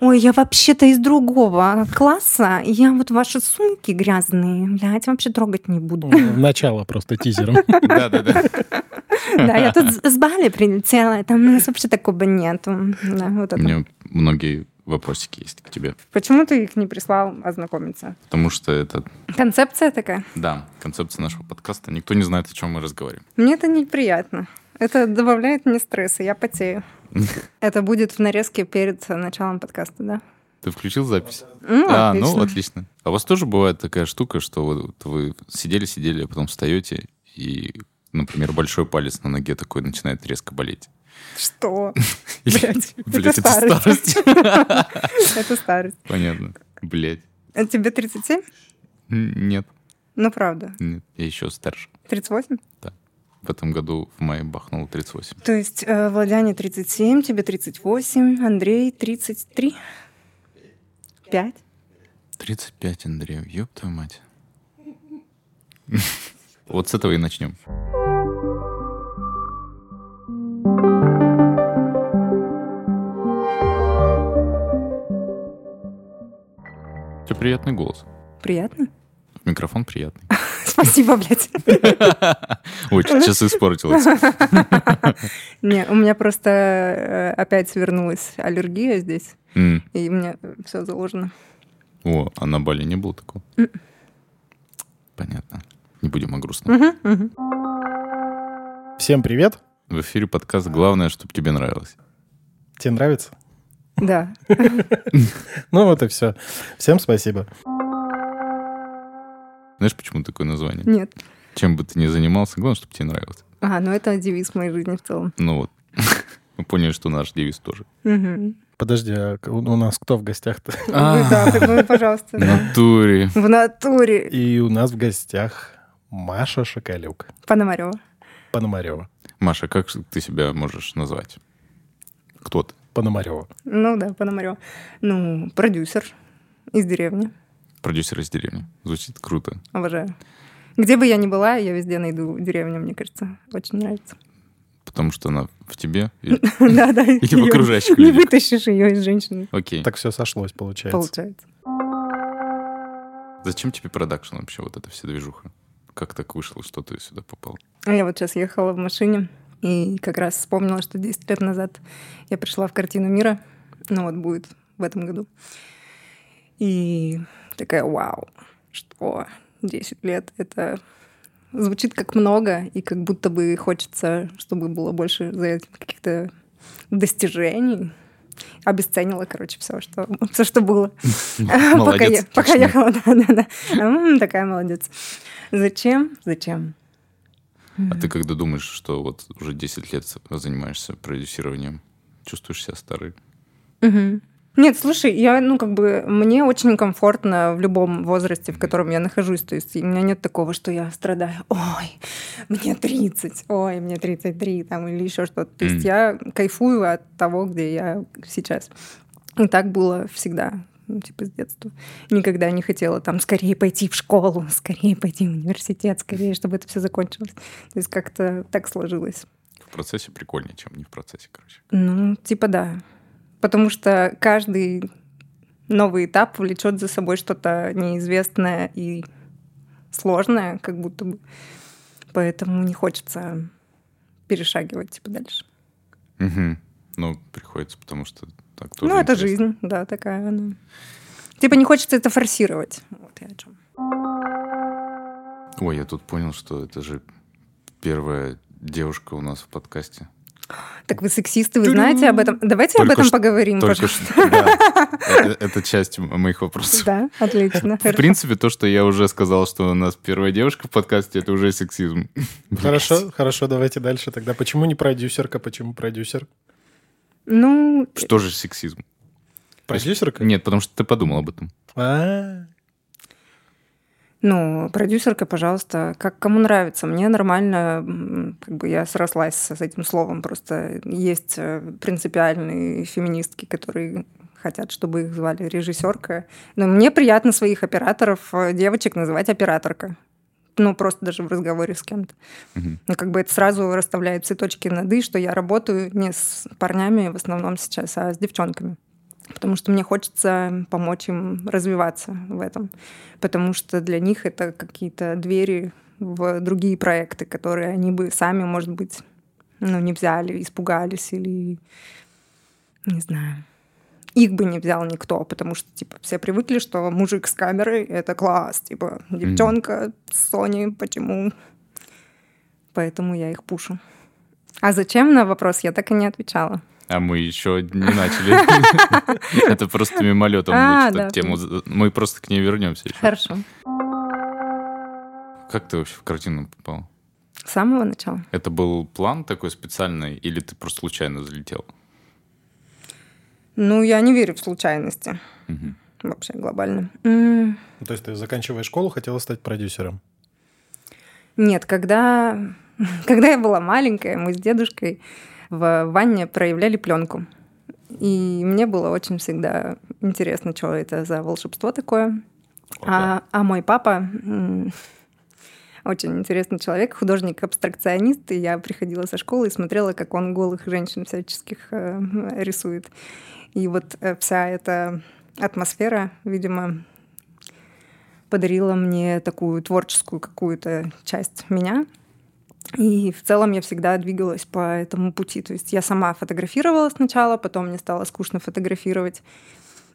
ой, я вообще-то из другого класса, я вот ваши сумки грязные, блядь, вообще трогать не буду. Начало просто тизером. Да-да-да. Да, я тут с Бали прилетела, там у нас вообще такого нету. У меня многие вопросики есть к тебе. Почему ты их не прислал ознакомиться? Потому что это, Концепция такая. да, концепция нашего подкаста. Никто не знает, о чем мы разговариваем. Мне это неприятно. Это добавляет мне стресса, я потею. Это будет в нарезке перед началом подкаста, да? Ты включил запись? Ну, а, отлично. ну, отлично. А у вас тоже бывает такая штука, что вот вы сидели-сидели, а потом встаете, и, например, большой палец на ноге такой начинает резко болеть. Что? Блядь, это старость. Это старость. Понятно. Блять. А Тебе 37? Нет, Ну, правда. нет, я еще старше. 38? В этом году в мае бахнул 38. То есть э, Владяне 37, тебе 38, Андрей 33? 5? 35, Андрею, ёб твою мать. Вот с этого и начнем. У тебя приятный голос. Приятно? Микрофон приятный. Спасибо, блядь. Ой, сейчас испортилось. Не, у меня просто э, опять вернулась аллергия здесь, и у меня все заложено. О, а на Бали не было такого? Понятно. Не будем о грустном. Всем привет. В эфире подкаст «Главное, чтобы тебе нравилось». Тебе нравится? Да. Ну вот и все. Всем спасибо. Знаешь, почему такое название? Нет. Чем бы ты ни занимался, главное, чтобы тебе нравилось. А, ну это девиз моей жизни в целом. Ну вот. Мы поняли, что наш девиз тоже. Подожди, а у нас кто в гостях-то? Вы, Да, так, ну, пожалуйста. В да. натуре. В натуре. И у нас в гостях Маша Шоколюк, Пономарева. Пономарева. Маша, как ты себя можешь назвать? Кто ты? Пономарева. Ну да, Пономарева. Ну, продюсер из деревни. Продюсер из деревни. Звучит круто. Обожаю. Где бы я ни была, я везде найду деревню, мне кажется. Очень нравится. Потому что она в тебе. И- Да, да. Или в окружающих Не вытащишь ее из женщины, Окей. Так все сошлось, получается. получается. Зачем тебе продакшн вообще, вот эта вся движуха? Как так вышло, что ты сюда попал? А Я вот сейчас ехала в машине и как раз вспомнила, что 10 лет назад я пришла в картину мира. Ну вот будет в этом году. И такая, вау, что 10 лет — это звучит как много, и как будто бы хочется, чтобы было больше за этим каких-то достижений. Обесценила, короче, все, что, все, что было. Пока я- Молодец. Пока ехала, да-да-да. М, Такая молодец. Зачем? Зачем? А ты когда думаешь, что вот уже 10 лет занимаешься продюсированием, чувствуешь себя старый? Мгм. Нет, слушай, я, ну, как бы, мне очень комфортно в любом возрасте, в котором я нахожусь. То есть у меня нет такого, что я страдаю. Ой, мне 30, ой, мне 33, там, или еще что-то. То есть я кайфую от того, где я сейчас. И так было всегда, ну, типа, с детства. Никогда не хотела там скорее пойти в школу, скорее пойти в университет, скорее, чтобы это все закончилось. То есть как-то так сложилось. В процессе прикольнее, чем не в процессе, короче. Ну, типа да. Потому что каждый новый этап влечет за собой что-то неизвестное и сложное, как будто бы. Поэтому не хочется перешагивать типа дальше. Мгм. Ну, приходится, потому что так тоже ну, это интересно. жизнь, да, такая она. Типа не хочется это форсировать. Вот я о чем. Ой, я тут понял, что это же первая девушка у нас в подкасте. Так вы сексисты, вы знаете об этом? Давайте об Только этом что- поговорим, Только пожалуйста. что, да. Э, Это часть моих вопросов. Да, отлично. В принципе, то, что я уже сказал, что у нас первая девушка в подкасте, это уже сексизм. Хорошо, хорошо, давайте дальше тогда. Почему не продюсерка, почему продюсер? Ну, Что же сексизм? Продюсерка? Нет, потому что ты подумал об этом. А, Ну, продюсерка, пожалуйста, как кому нравится. Мне нормально, как бы я срослась с этим словом. Просто есть э, принципиальные феминистки, которые хотят, чтобы их звали режиссерка. Но мне приятно своих операторов, э, девочек называть операторка. Ну, просто даже в разговоре с кем-то. Мгм. Ну, как бы это сразу расставляет все точки над «и», что я работаю не с парнями в основном сейчас, а с девчонками. Потому что мне хочется помочь им развиваться в этом, потому что для них это какие-то двери в другие проекты, которые они бы сами, может быть, ну, не взяли, испугались или, не знаю, их бы не взял никто, потому что, типа, все привыкли, что мужик с камерой — это класс, типа, девчонка с Sony, почему? Поэтому я их пушу. А зачем на вопрос я так и не отвечала. А мы еще не начали. Это просто мимолетом А, будет да. тему. Мы просто к ней вернемся еще. Хорошо. Как ты вообще в картину попал? С самого начала. Это был план такой специальный, или ты просто случайно залетел? Ну, я не верю в случайности. Вообще глобально. М, Ну, То есть ты, заканчивая школу, хотела стать продюсером. Нет, когда, когда я была маленькая, мы с дедушкой в ванне проявляли пленку. И мне было очень всегда интересно, что это за волшебство такое. А, а мой папа очень интересный человек, художник-абстракционист, и я приходила со школы и смотрела, как он голых женщин всяческих э, рисует. И вот э, вся эта атмосфера, видимо, подарила мне такую творческую какую-то часть меня. И в целом я всегда двигалась по этому пути. То есть я сама фотографировала сначала, потом мне стало скучно фотографировать.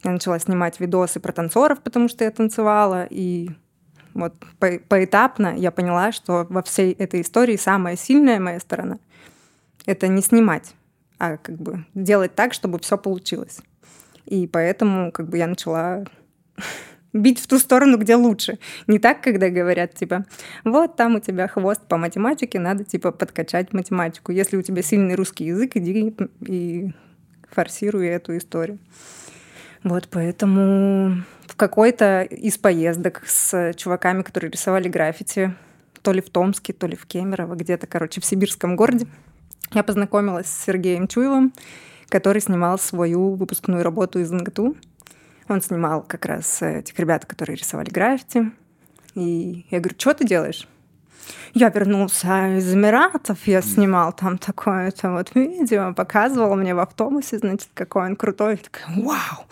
Я начала снимать видосы про танцоров, потому что я танцевала. И вот по- поэтапно я поняла, что во всей этой истории самая сильная моя сторона — это не снимать, а как бы делать так, чтобы все получилось. И поэтому как бы я начала бить в ту сторону, где лучше. Не так, когда говорят, типа, вот там у тебя хвост по математике, надо, типа, подкачать математику. Если у тебя сильный русский язык, иди и форсируй эту историю. Вот поэтому в какой-то из поездок с чуваками, которые рисовали граффити, то ли в Томске, то ли в Кемерово, где-то, короче, в сибирском городе, я познакомилась с Сергеем Чуевым, который снимал свою выпускную работу из НГТУ. Он снимал как раз этих ребят, которые рисовали граффити. И я говорю, что ты делаешь? Я вернулся из Эмиратов, я снимал там такое-то вот видео, показывал мне в автобусе, значит, какой он крутой. Я такая, вау,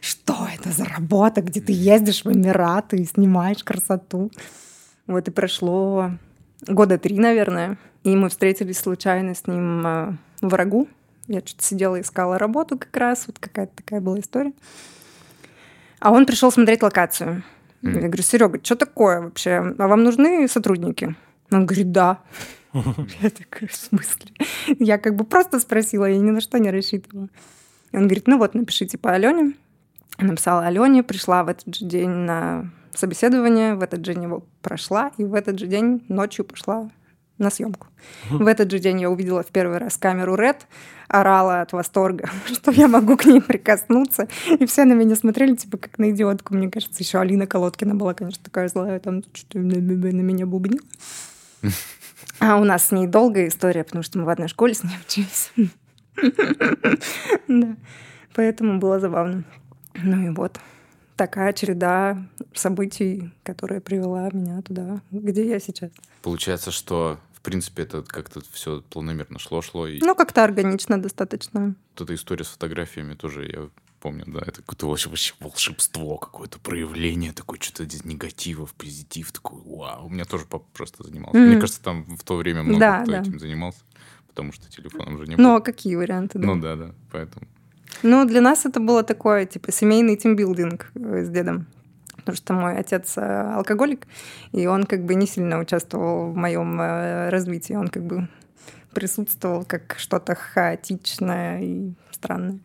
что это за работа, где ты ездишь в Эмираты и снимаешь красоту. Вот и прошло года три, наверное, и мы встретились случайно с ним э, в Рагу. Я что-то сидела искала работу как раз, вот какая-то такая была история. А он пришел смотреть локацию. Я говорю, Серега, что такое вообще? А вам нужны сотрудники? Он говорит, да. Я такая, в смысле? Я как бы просто спросила, я ни на что не рассчитывала. И он говорит, ну вот, напишите по Алене. Написала Алене, пришла в этот же день на собеседование, в этот же день его прошла, и в этот же день ночью пошла на съемку. В этот же день я увидела в первый раз камеру Red, орала от восторга, что я могу к ней прикоснуться. И все на меня смотрели, типа, как на идиотку. Мне кажется, еще Алина Колодкина была, конечно, такая злая, там что-то на меня бубнила. А у нас с ней долгая история, потому что мы в одной школе с ней учились. Да. Поэтому было забавно. Ну и вот такая череда событий, которая привела меня туда, где я сейчас. Получается, что, в принципе, это как-то все планомерно шло-шло, и Ну, как-то органично достаточно. вот эта история с фотографиями тоже, я помню, да, это какое-то вообще, волшебство, какое-то проявление, такое что-то из негатива в позитив, такой, вау. У меня тоже папа просто занимался. Мгм. Мне кажется, там в то время много Да, кто да. этим занимался, потому что телефоном же не Ну, было. а какие варианты? Да? Ну да, да, поэтому. Ну, для нас это было такое, типа, семейный тимбилдинг э, с дедом. Потому что мой отец э, алкоголик, и он как бы не сильно участвовал в моем э, развитии. Он как бы присутствовал как что-то хаотичное и странное.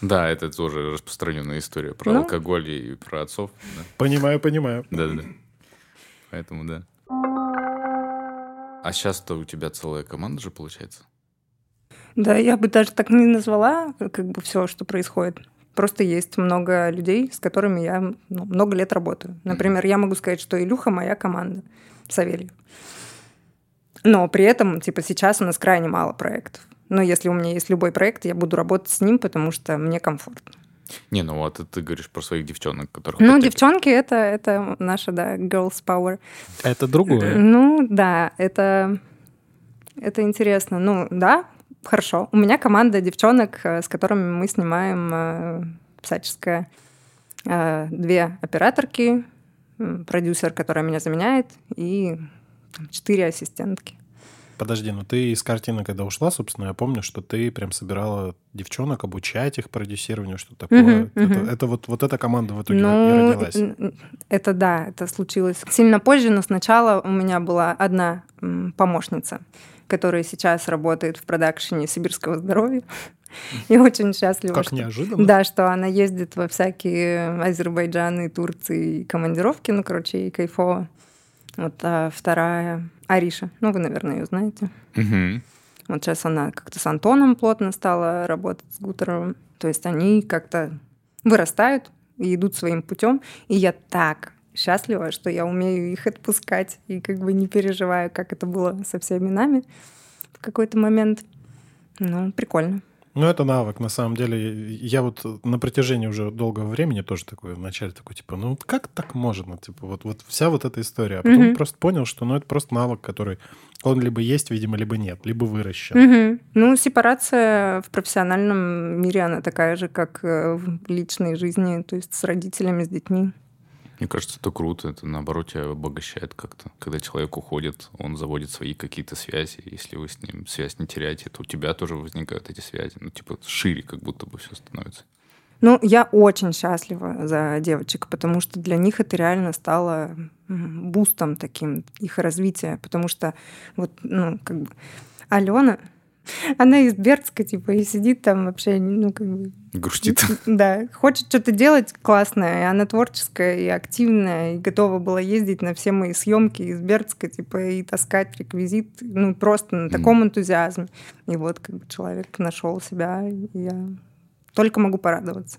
Да, это тоже распространенная история про Ну. алкоголь и про отцов. да. Понимаю, понимаю. Да-да-да. Поэтому да. А сейчас-то у тебя целая команда же получается? Да, я бы даже так не назвала, как бы все, что происходит. Просто есть много людей, с которыми я ну, много лет работаю. Например, я могу сказать, что Илюха моя команда, Савельев. Но при этом, типа, сейчас у нас крайне мало проектов. Но если у меня есть любой проект, я буду работать с ним, потому что мне комфортно. Не, ну вот ты говоришь про своих девчонок, которых... Ну, подтягиваешь. девчонки это, это наша, да, girls power. Это другое. Ну, да, это, это интересно. Ну, да, хорошо. У меня команда девчонок, э, с которыми мы снимаем э, всяческая. А, две операторки, продюсер, которая меня заменяет, и четыре ассистентки. Подожди, ну ты из картины, когда ушла, собственно, я помню, что ты прям собирала девчонок, обучать их продюсированию, что такое. Мгм, это, мгм. это вот, вот эта команда в итоге и Ну, родилась. это да, это случилось сильно позже, но сначала у меня была одна помощница, которая сейчас работает в продакшене сибирского здоровья. И очень счастлива, Как что- неожиданно. Да, что она ездит во всякие Азербайджаны, Турции командировки, ну, короче, и кайфово. Вот а вторая Ариша, ну, вы, наверное, ее знаете. Мгм. Вот сейчас она как-то с Антоном плотно стала работать с Гутеровым. То есть они как-то вырастают и идут своим путем. И я так счастлива, что я умею их отпускать и как бы не переживаю, как это было со всеми нами в какой-то момент. Ну, прикольно. Ну, это навык, на самом деле. Я вот на протяжении уже долгого времени тоже такой, вначале такой, типа, ну, как так можно? Типа, вот, вот вся вот эта история. А потом Мгм. просто понял, что, ну, это просто навык, который, он либо есть, видимо, либо нет, либо выращен. Мгм. Ну, сепарация в профессиональном мире, она такая же, как э, в личной жизни, то есть с родителями, с детьми. Мне кажется, это круто. Это, наоборот, тебя обогащает как-то. Когда человек уходит, он заводит свои какие-то связи. Если вы с ним связь не теряете, то у тебя тоже возникают эти связи. Ну, типа, шире как будто бы все становится. Ну, я очень счастлива за девочек, потому что для них это реально стало бустом таким их развития, потому что вот, ну, как бы Алена, она из Бердска, типа, и сидит там вообще, ну, как бы, Грустит. да, хочет что-то делать классное, и она творческая и активная, и готова была ездить на все мои съемки из Бердска, типа, и таскать реквизит, ну, просто на таком энтузиазме. И вот, как бы, человек нашел себя, и я только могу порадоваться.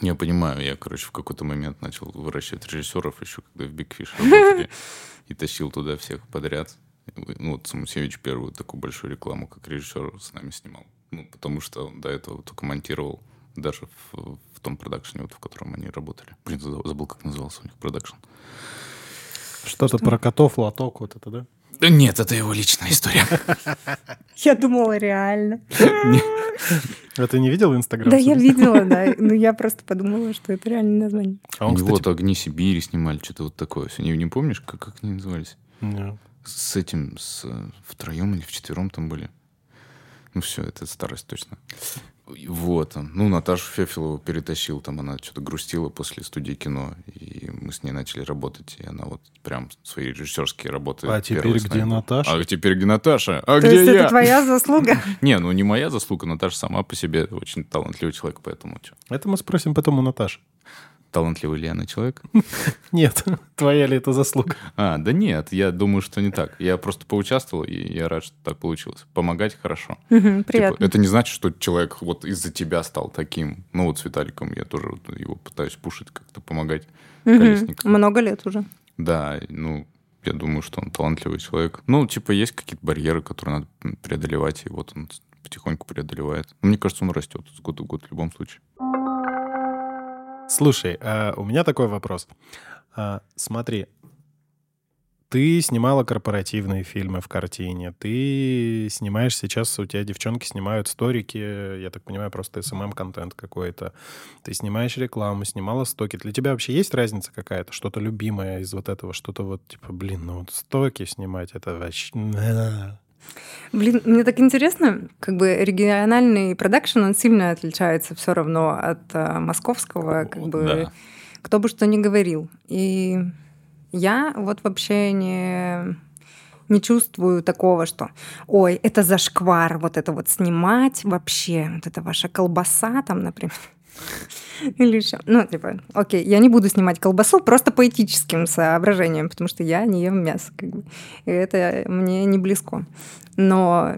Я понимаю, я, короче, в какой-то момент начал выращивать режиссеров еще, когда в Big Fish работали, и тащил туда всех подряд. Ну, вот Самусевич первую такую большую рекламу, как режиссер, с нами снимал. Ну, потому что он до этого только монтировал даже в, в том продакшене, вот, в котором они работали. Блин, забыл, как назывался у них продакшн. Что-то про котов, лоток, вот это, да? Да нет, это его личная история. Я думала, реально. А ты не видел Инстаграм? Да, я видела, да. Но я просто подумала, что это реальное название. А он, кстати... вот «Огни Сибири» снимали, что-то вот такое. Не, не помнишь, как, как они назывались? Не. С этим, с э, втроем или вчетвером там были. Ну все, это старость точно. Вот. Ну, Наташу Фефилову перетащил, там она что-то грустила после студии кино, и мы с ней начали работать, и она вот прям свои режиссерские работы. А теперь где Наташа? А теперь где Наташа? А То где есть я? это твоя заслуга? Не, ну не моя заслуга, Наташа сама по себе очень талантливый человек, поэтому? Это мы спросим потом у Наташи. Талантливый ли она человек? Нет, твоя ли это заслуга? А, да нет, я думаю, что не так. Я просто поучаствовал, и я рад, что так получилось. Помогать хорошо. Типа, Приятно. это не значит, что человек вот из-за тебя стал таким. Ну вот с Виталиком я тоже вот его пытаюсь пушить, как-то помогать. Много лет уже. Да, ну, я думаю, что он талантливый человек. Ну, типа, есть какие-то барьеры, которые надо преодолевать, и вот он потихоньку преодолевает. Мне кажется, он растет с года в год в любом случае. Слушай, а у меня такой вопрос. А, Смотри, ты снимала корпоративные фильмы в картине, ты снимаешь сейчас, у тебя девчонки снимают сторики, я так понимаю, просто SMM-контент какой-то. Ты снимаешь рекламу, снимала стоки. Для тебя вообще есть разница какая-то? Что-то любимое из вот этого? Что-то вот, типа, блин, ну вот стоки снимать, это вообще... Блин, мне так интересно, как бы региональный продакшн, он сильно отличается все равно от а, московского, как бы, Да. кто бы что ни говорил. И я вот вообще не, не чувствую такого, что, ой, это зашквар, вот это вот снимать вообще, вот это ваша колбаса там, например. Или. Ну, типа, окей, я не буду снимать колбасу просто по этическим соображениям, потому что я не ем мясо. Как бы. И это мне не близко. Но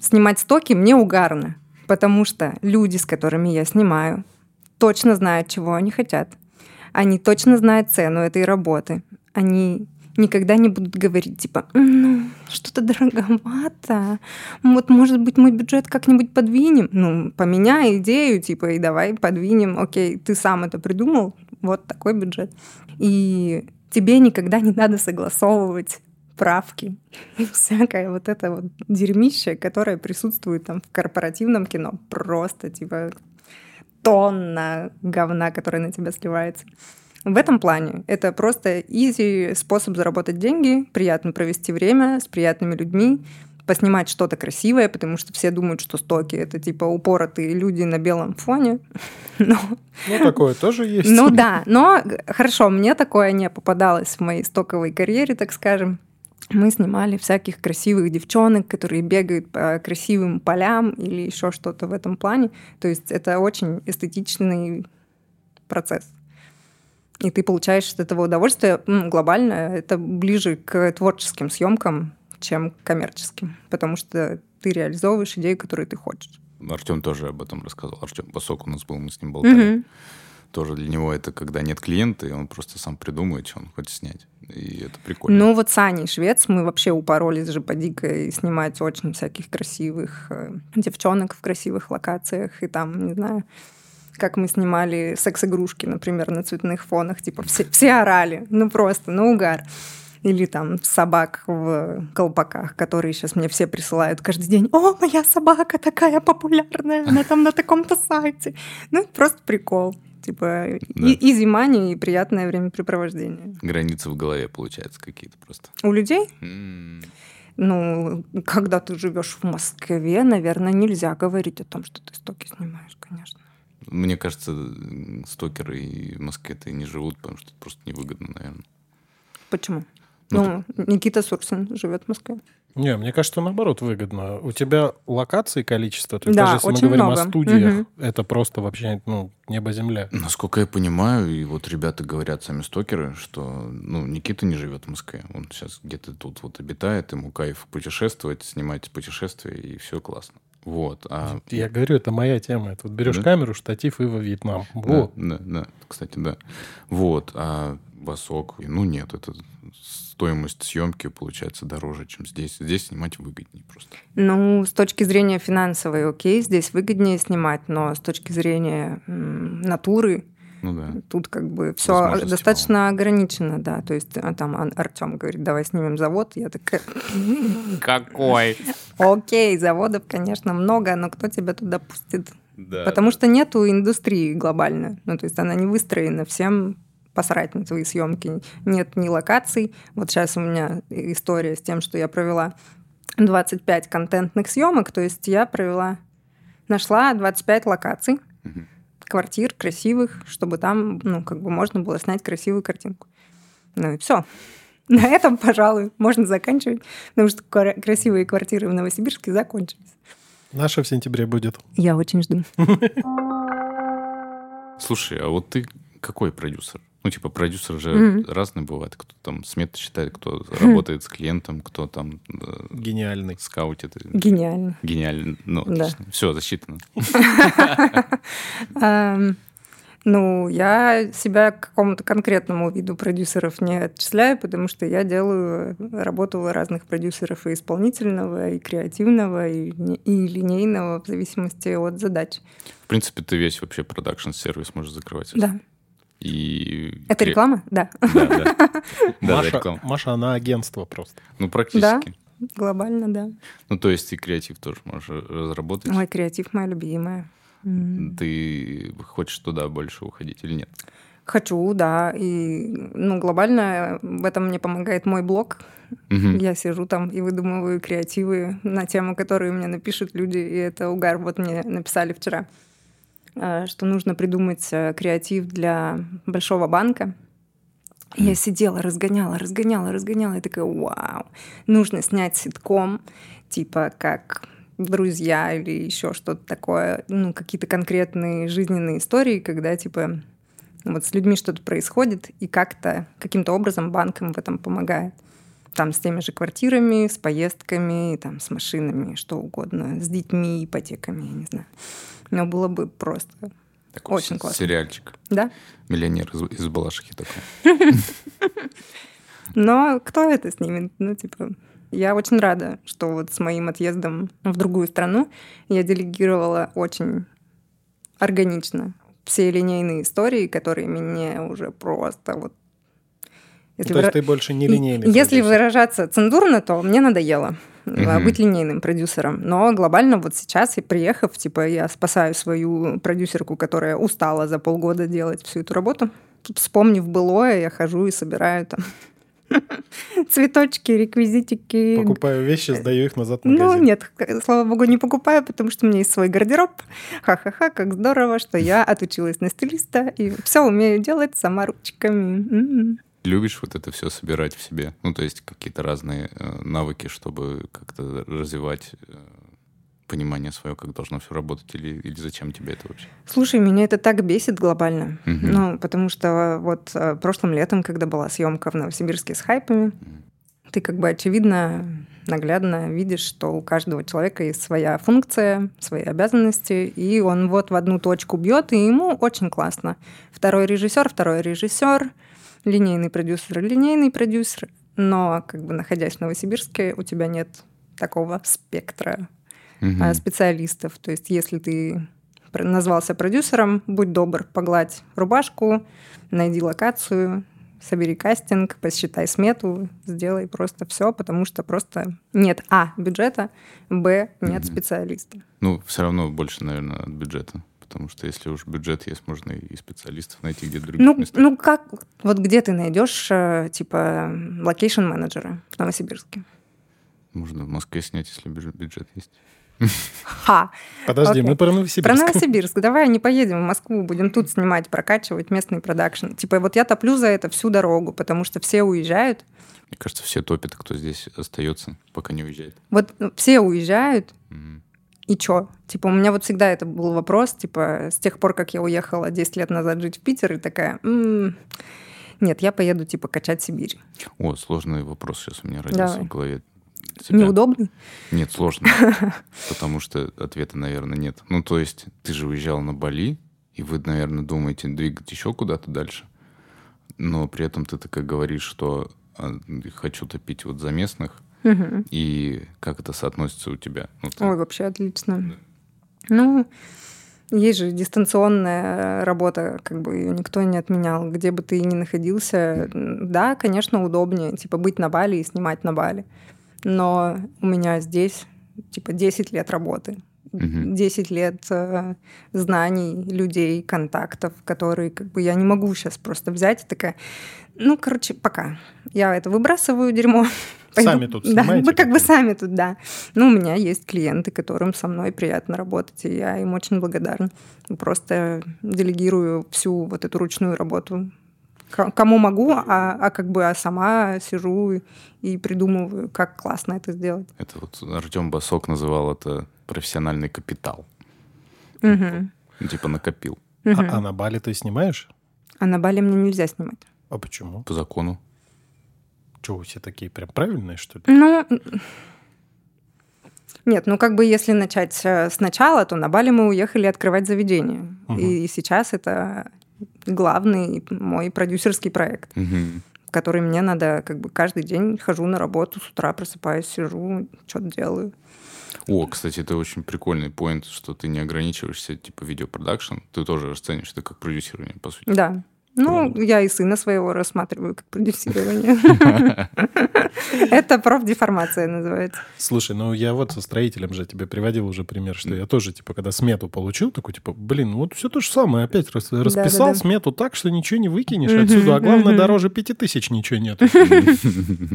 снимать стоки мне угарно, потому что люди, с которыми я снимаю, точно знают, чего они хотят. Они точно знают цену этой работы. Они никогда не будут говорить, типа, ну, что-то дороговато. Вот, может быть, мы бюджет как-нибудь подвинем. Ну, поменяй идею, типа, и давай подвинем. Окей, ты сам это придумал, вот такой бюджет. И тебе никогда не надо согласовывать правки и всякое вот это вот дерьмище, которое присутствует там в корпоративном кино. Просто, типа, тонна говна, которая на тебя сливается. В этом плане это просто изи способ заработать деньги, приятно провести время с приятными людьми, поснимать что-то красивое, потому что все думают, что стоки это типа упоротые люди на белом фоне. Но... Ну, такое тоже есть. Ну да, но хорошо, мне такое не попадалось в моей стоковой карьере, так скажем. Мы снимали всяких красивых девчонок, которые бегают по красивым полям или еще что-то в этом плане. То есть это очень эстетичный процесс и ты получаешь от этого удовольствие ну, глобально, это ближе к творческим съемкам, чем к коммерческим, потому что ты реализовываешь идею, которую ты хочешь. Артем тоже об этом рассказал. Артем Басок у нас был, мы с ним болтали. Угу. Тоже для него это когда нет клиента, и он просто сам придумает, что он хочет снять. И это прикольно. Ну вот с Аней Швец мы вообще упоролись же по дикой снимать очень всяких красивых э, девчонок в красивых локациях. И там, не знаю, как мы снимали секс-игрушки, например, на цветных фонах. Типа все, все орали. Ну просто, ну угар. Или там собак в колпаках, которые сейчас мне все присылают каждый день. О, моя собака такая популярная, она там на таком-то сайте. Ну, это просто прикол. Типа да. и, и зимание, и приятное времяпрепровождение. Границы в голове, получается, какие-то просто. У людей? Mm. Ну, когда ты живешь в Москве, наверное, нельзя говорить о том, что ты стоки снимаешь, конечно. Мне кажется, стокеры и в Москве-то и не живут, потому что это просто невыгодно, наверное. Почему? Ну, ну Никита Сурсин живет в Москве. Не, мне кажется, наоборот выгодно. У тебя локаций количество, то есть да, даже если мы говорим много. о студиях, угу. это просто вообще ну, небо-земля. Насколько я понимаю, и вот ребята говорят, сами стокеры, что ну, Никита не живет в Москве. Он сейчас где-то тут вот обитает, ему кайф путешествовать, снимать путешествия, и все классно. Вот. А... Я говорю, это моя тема. Это вот берешь да? камеру, штатив и во Вьетнам. Вот. Да, да, да, кстати, да. Вот. А басок, ну нет, это стоимость съемки получается дороже, чем здесь. Здесь снимать выгоднее просто. Ну, с точки зрения финансовой, окей, здесь выгоднее снимать, но с точки зрения м, натуры ну да. Тут как бы все достаточно мало. ограничено, да. То есть а там Артем говорит, давай снимем завод. Я такая... Какой? Окей, заводов, конечно, много, но кто тебя туда пустит? Да. Потому что нету индустрии глобально. Ну, то есть она не выстроена. Всем посрать на твои съемки. Нет ни локаций. Вот сейчас у меня история с тем, что я провела 25 контентных съемок. То есть я провела, нашла 25 локаций. Угу квартир красивых, чтобы там, ну, как бы можно было снять красивую картинку. Ну и все. На этом, пожалуй, можно заканчивать, потому что красивые квартиры в Новосибирске закончились. Наша в сентябре будет. Я очень жду. Слушай, а вот ты какой продюсер? Ну, типа, продюсеры же mm-hmm. разные бывают. Кто там сметы считает, кто работает с клиентом, кто там... Э, Гениальный. Скаутит. Гениально. Гениально. Ну, да. Все, засчитано. Ну, я себя к какому-то конкретному виду продюсеров не отчисляю, потому что я делаю работу разных продюсеров и исполнительного, и креативного, и, и линейного, в зависимости от задач. В принципе, ты весь вообще продакшн-сервис можешь закрывать. Да. И... Это реклама? Да. Да, да. да Маша, реклама. Маша, она агентство просто. Ну, практически. Да, глобально, да. Ну, то есть и креатив тоже можешь разработать? Ой, креатив моя любимая. Ты хочешь туда больше уходить или нет? Хочу, да. И ну, глобально в этом мне помогает мой блог. Угу. Я сижу там и выдумываю креативы на тему, которые мне напишут люди, и это угар. Вот мне написали вчера, что нужно придумать э, креатив для большого банка. Я сидела, разгоняла, разгоняла, разгоняла, и такая, вау, нужно снять ситком, типа как друзья или еще что-то такое, ну, какие-то конкретные жизненные истории, когда, типа, вот с людьми что-то происходит, и как-то, каким-то образом банк им в этом помогает. Там с теми же квартирами, с поездками, там, с машинами, что угодно, с детьми, ипотеками, я не знаю. Но было бы просто такой очень классно. Сериальчик. Да? Миллионер из, из Балашихи такой. Но кто это снимет? Ну, типа, я очень рада, что вот с моим отъездом в другую страну я делегировала очень органично все линейные истории, которые мне уже просто вот... Если то выра... есть ты больше не линейный. Если выражаться цензурно, то мне надоело. Mm-hmm. быть линейным продюсером. Но глобально вот сейчас, и приехав, типа, я спасаю свою продюсерку, которая устала за полгода делать всю эту работу. Вспомнив былое, я хожу и собираю там цветочки, реквизитики. Покупаю вещи, сдаю их назад в ну, магазин. Ну, нет, слава богу, не покупаю, потому что у меня есть свой гардероб. Ха-ха-ха, как здорово, что я отучилась на стилиста и все умею делать сама ручками. М-м. Любишь вот это все собирать в себе? Ну, то есть какие-то разные э, навыки, чтобы как-то развивать э, понимание свое, как должно все работать, или, или зачем тебе это вообще? Слушай, меня это так бесит глобально. Мгм. Ну, потому что вот э, прошлым летом, когда была съемка в Новосибирске с хайпами, ты как бы очевидно, наглядно видишь, что у каждого человека есть своя функция, свои обязанности, и он вот в одну точку бьет, и ему очень классно. Второй режиссер, второй режиссер, линейный продюсер, линейный продюсер. Но как бы находясь в Новосибирске, у тебя нет такого спектра а, специалистов. То есть, если ты назвался продюсером, будь добр, погладь рубашку, найди локацию, собери кастинг, посчитай смету, сделай просто все, потому что просто нет а бюджета, б нет Мгм. специалиста. Ну, все равно больше, наверное, от бюджета. Потому что если уж бюджет есть, можно и специалистов найти где-то в других Ну, местах. ну как, вот где ты найдешь э, типа location менеджера в Новосибирске? Можно в Москве снять, если бюджет, есть. Ха! Подожди, Окей. мы про Про Новосибирск. Новосибирск. Давай не поедем в Москву, будем тут снимать, прокачивать местный продакшн. Типа вот я топлю за это всю дорогу, потому что все уезжают. Мне кажется, все топят, кто здесь остается, пока не уезжает. Вот ну, все уезжают, Мгм. И чё? Типа у меня вот всегда это был вопрос, типа с тех пор, как я уехала 10 лет назад жить в Питер, и такая, «М, нет, я поеду типа качать Сибирь. О, сложный вопрос сейчас у меня родился Давай. в голове. Тебя- Неудобный? Нет, сложно. Потому что ответа, наверное, нет. Ну, то есть, ты же уезжал на Бали, и вы, наверное, думаете двигать еще куда-то дальше. Но при этом ты такая говоришь, что а, хочу топить вот за местных, И как это соотносится у тебя? Ну, ты- Ой, вообще отлично. Ну, есть же дистанционная работа, как бы ее никто не отменял. Где бы ты ни находился, да, конечно, удобнее, типа, быть на Бали и снимать на Бали. Но у меня здесь, типа, 10 лет работы. Мгм. 10 лет э, знаний, людей, контактов, которые как бы я не могу сейчас просто взять и такая, ну, короче, пока. Я это выбрасываю дерьмо. Сами тут Да, снимаете вы как бы сами тут, да. Ну, у меня есть клиенты, которым со мной приятно работать, и я им очень благодарна. Просто делегирую всю вот эту ручную работу кому могу, а, а как бы а сама сижу и, и придумываю, как классно это сделать. Это вот Артем Басок называл это профессиональный капитал. Ну, типа накопил Мгм. А, а на Бали ты снимаешь? А на Бали мне нельзя снимать. А почему? по закону. Что, все такие прям правильные, что ли? Ну, нет, ну как бы если начать э, сначала, то на Бали мы уехали открывать заведение. Мгм. И сейчас это главный мой продюсерский проект, в который мне надо как бы каждый день хожу на работу, с утра просыпаюсь, сижу, что-то делаю. О, кстати, это очень прикольный поинт, что ты не ограничиваешься типа видеопродакшн, ты тоже расценишь это как продюсирование, по сути. Да. Ну, я и сына своего рассматриваю как продюсирование. Это профдеформация называется. Слушай, ну я вот со строителем же тебе приводил уже пример, что я тоже, типа, когда смету получил, такой, типа, блин, ну вот все то же самое, опять рас- расписал смету так, что ничего не выкинешь отсюда, а главное, дороже пяти тысяч ничего нет.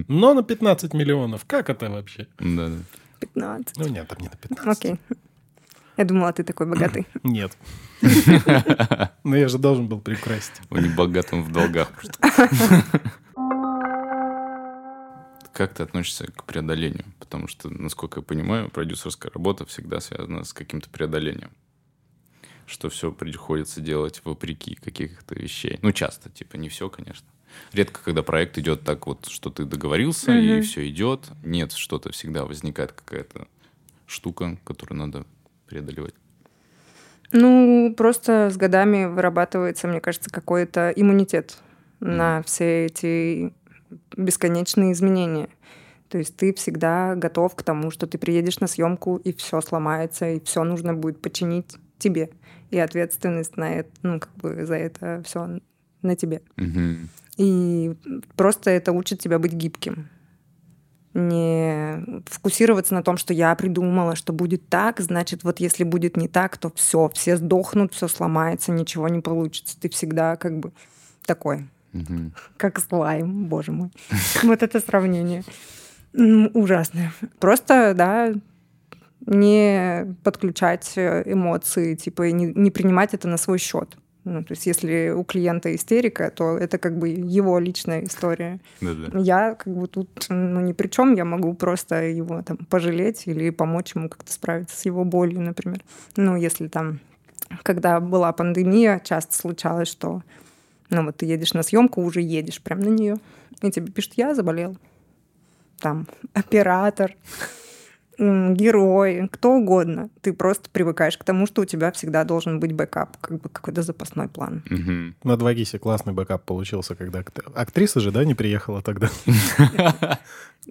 Но на 15 миллионов, как это вообще? Да, да. 15. Ну нет, там не на 15. Окей. Я думала, ты такой богатый. Нет. Но я же должен был приукрасить. Он не богатым в долгах. Как ты относишься к преодолению? Потому что, насколько я понимаю, продюсерская работа всегда связана с каким-то преодолением. Что все приходится делать вопреки каких-то вещей. Ну, часто, типа, не все, конечно. Редко, когда проект идет так вот, что ты договорился, и Мгм. все идет. Нет, что-то всегда возникает какая-то штука, которую надо преодолевать. Ну, просто с годами вырабатывается, мне кажется, какой-то иммунитет на все эти бесконечные изменения. То есть ты всегда готов к тому, что ты приедешь на съемку, и все сломается, и все нужно будет починить тебе. И ответственность на это, ну, как бы за это все на тебе. Мгм. И просто это учит тебя быть гибким. Не фокусироваться на том, что я придумала, что будет так, значит, вот если будет не так, то все, все сдохнут, все сломается, ничего не получится. Ты всегда как бы такой, Мгм. как слайм, боже мой. Вот это сравнение. Ужасное. Просто, да, не подключать э, эмоции, типа, не, не принимать это на свой счет. Ну, то есть, если у клиента истерика, то это как бы его личная история. Да-да. Я как бы тут ну, ни при чем, я могу просто его там пожалеть или помочь ему как-то справиться с его болью, например. Ну, если там, когда была пандемия, часто случалось, что ну вот ты едешь на съемку, уже едешь прям на нее, и тебе пишут, я заболел. Там оператор, герой, кто угодно. Ты просто привыкаешь к тому, что у тебя всегда должен быть бэкап, как бы какой-то запасной план. Мгм. На 2GIS классный бэкап получился, когда... акт- Актриса же, да, не приехала тогда?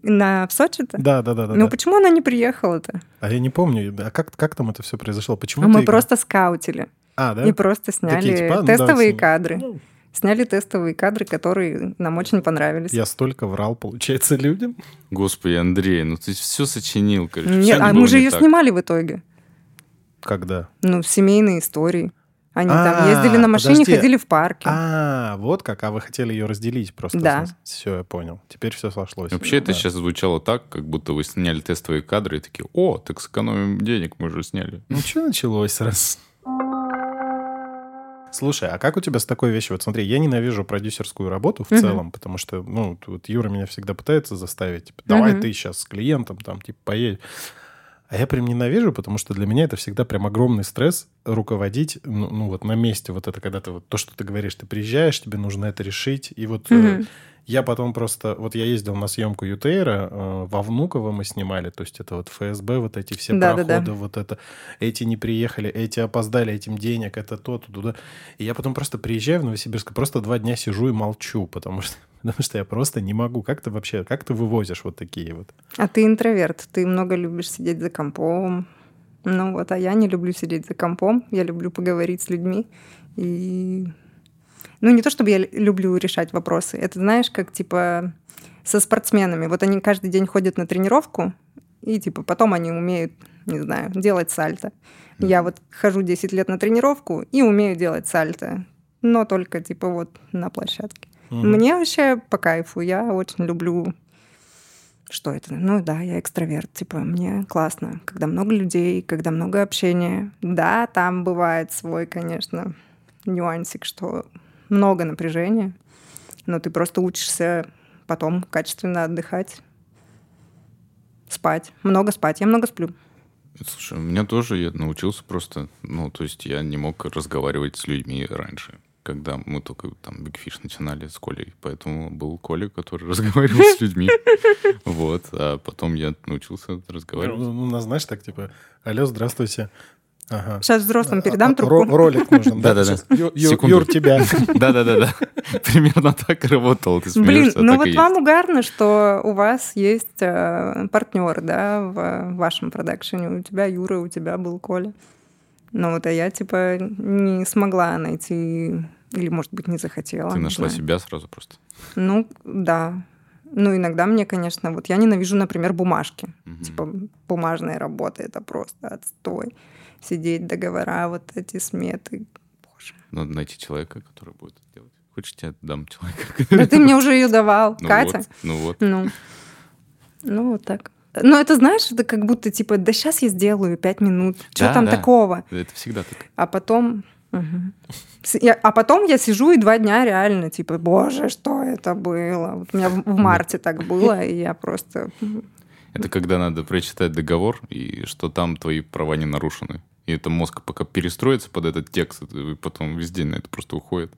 На в Сочи-то? Да, да, да. да, Ну да. почему она не приехала-то? А я не помню, а как, как там это все произошло? Почему А мы ты- просто скаутили. А, да? И просто сняли Такие, типа, «А, ну тестовые снимем». кадры. Ну, Сняли тестовые кадры, которые нам очень понравились. Я столько врал, получается, людям. Господи, Андрей, ну ты все сочинил, короче. Нет, а мы же не ее так. снимали в итоге. Когда? Ну, семейные истории. Они А, там ездили на машине, подожди. ходили в парке. А, вот как. А вы хотели ее разделить просто. Да. Все, я понял. Теперь все сошлось. Вообще это Да. сейчас звучало так, как будто вы сняли тестовые кадры и такие, о, так сэкономим денег, мы же сняли. Ну, что началось сразу? Слушай, а как у тебя с такой вещью? Вот смотри, я ненавижу продюсерскую работу в целом, потому что, ну, вот Юра меня всегда пытается заставить, типа, давай ты сейчас с клиентом, там, типа, поедешь. А я прям ненавижу, потому что для меня это всегда прям огромный стресс руководить, ну, ну, вот на месте, вот это, когда ты вот то, что ты говоришь, ты приезжаешь, тебе нужно это решить, и вот Мгм. Я потом просто... Вот я ездил на съемку Ютейра, э, во Внуково мы снимали, то есть это вот ФСБ, вот эти все Да-да-да. проходы, вот это... Эти не приехали, эти опоздали, этим денег, это то, то, туда. И я потом просто приезжаю в Новосибирск, просто два дня сижу и молчу, потому что, потому что я просто не могу. Как ты вообще, как ты вывозишь вот такие вот? А ты интроверт, ты много любишь сидеть за компом. Ну вот, а я не люблю сидеть за компом, я люблю поговорить с людьми. И... Ну, не то чтобы я люблю решать вопросы. Это, знаешь, как, типа, со спортсменами. Вот они каждый день ходят на тренировку, и, типа, потом они умеют, не знаю, делать сальто. Я вот хожу 10 лет на тренировку и умею делать сальто, но только, типа, вот на площадке. Мгм. Мне вообще по кайфу. Я очень люблю... Что это? Ну да, я экстраверт. Типа, мне классно, когда много людей, когда много общения. Да, там бывает свой, конечно, нюансик, что много напряжения, но ты просто учишься потом качественно отдыхать, спать. Много спать. Я много сплю. Слушай, у меня тоже я научился просто, ну, то есть я не мог разговаривать с людьми раньше, когда мы только там Big Fish начинали с Колей, поэтому был Коля, который разговаривал с людьми, вот, а потом я научился разговаривать. Ну, У нас, знаешь, так типа, алло, здравствуйте. Ага. Сейчас взрослым А, передам а, трубку. ро- Ролик нужен. да? Да-да-да. Юр, тебя. Да-да-да-да, примерно так и ты Блин, ну вот вам угарно, что у вас есть партнер, да, в вашем продакшене. У тебя Юра, у тебя был Коля. Ну вот, а я, типа, не смогла найти, или, может быть, не захотела. Ты нашла себя сразу просто. Ну, да. Ну, иногда мне, конечно, вот я ненавижу, например, бумажки. Типа, бумажная работа — это просто отстой. Сидеть, договора, вот эти сметы. Боже. Надо найти человека, который будет это делать. Хочешь, я дам человека? Да ты мне уже ее давал, Ну Катя. вот, Ну вот. Ну, ну вот так. Ну, это знаешь, это как будто типа, да сейчас я сделаю пять минут. Что Да, там да. такого? Это всегда так. А потом... Я- а потом я сижу и два дня реально, типа, боже, что это было? Вот у меня в в марте так было, и я просто... Это когда надо прочитать договор, и что там твои права не нарушены. И это мозг пока перестроится под этот текст, и потом весь день на это просто уходит.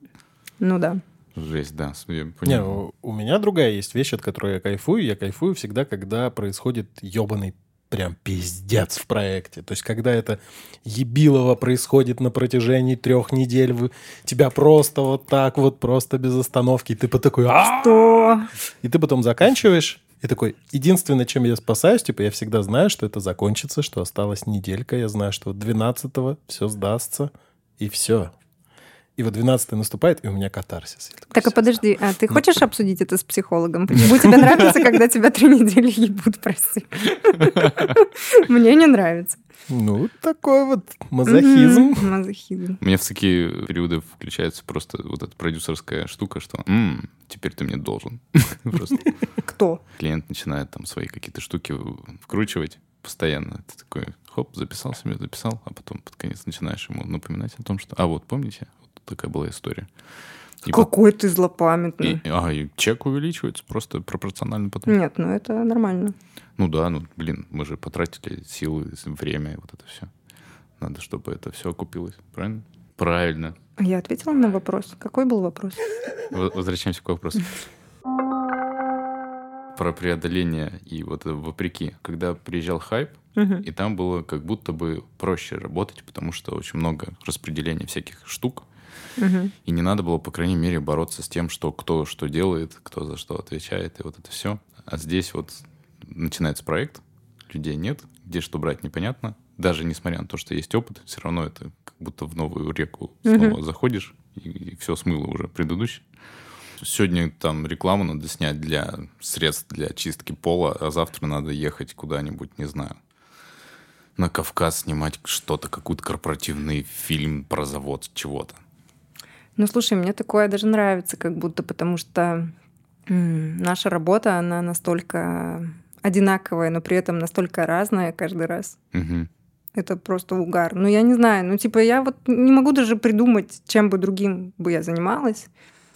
Ну да. Жесть, да. Я Не, понимаю. у у меня другая есть вещь, от которой я кайфую. Я кайфую всегда, когда происходит ебаный прям пиздец в проекте. То есть, когда это ебилово происходит на протяжении трех недель, вы, тебя просто вот так вот, просто без остановки, и ты по такой... «А!» То... И ты потом заканчиваешь, и такой, единственное, чем я спасаюсь, типа, я всегда знаю, что это закончится, что осталась неделька, я знаю, что 12-го все сдастся, и все. И вот 12 наступает, и у меня катарсис. Я такой, Так, а «Всё, подожди, а ты Ну, хочешь обсудить это с психологом? Почему тебе нравится, когда тебя три недели ебут, прости? Мне не нравится. Ну, такой вот мазохизм. Мазохизм. У меня в такие периоды включается просто вот эта продюсерская штука, что «М, теперь ты мне должен. Кто? клиент начинает там свои какие-то штуки вкручивать постоянно. Ты такой, хоп, записал себе, записал, а потом под конец начинаешь ему напоминать о том, что, а вот помните, такая была история. И по- Какой ты и- злопамятный. а, и чек увеличивается просто пропорционально потом. Нет, ну это нормально. Ну да, ну блин, мы же потратили силы, время, и вот это все. Надо, чтобы это все окупилось, правильно? Правильно. Я ответила на вопрос. Какой был вопрос? Возвращаемся к вопросу. Про преодоление и вот это вопреки. Когда приезжал хайп, и там было как будто бы проще работать, потому что очень много распределения всяких штук, И не надо было, по крайней мере, бороться с тем, что кто что делает, кто за что отвечает, и вот это все. А здесь вот начинается проект, людей нет, где что брать непонятно. Даже несмотря на то, что есть опыт, все равно это как будто в новую реку снова заходишь, и, все смыло уже предыдущее. Сегодня там рекламу надо снять для средств для чистки пола, а завтра надо ехать куда-нибудь, не знаю, на Кавказ снимать что-то, какой-то корпоративный фильм про завод чего-то. Ну, слушай, мне такое даже нравится, как будто, потому что наша работа, она настолько одинаковая, но при этом настолько разная каждый раз. Мгм. Это просто угар. Ну, я не знаю. Ну, типа, я вот не могу даже придумать, чем бы другим бы я занималась,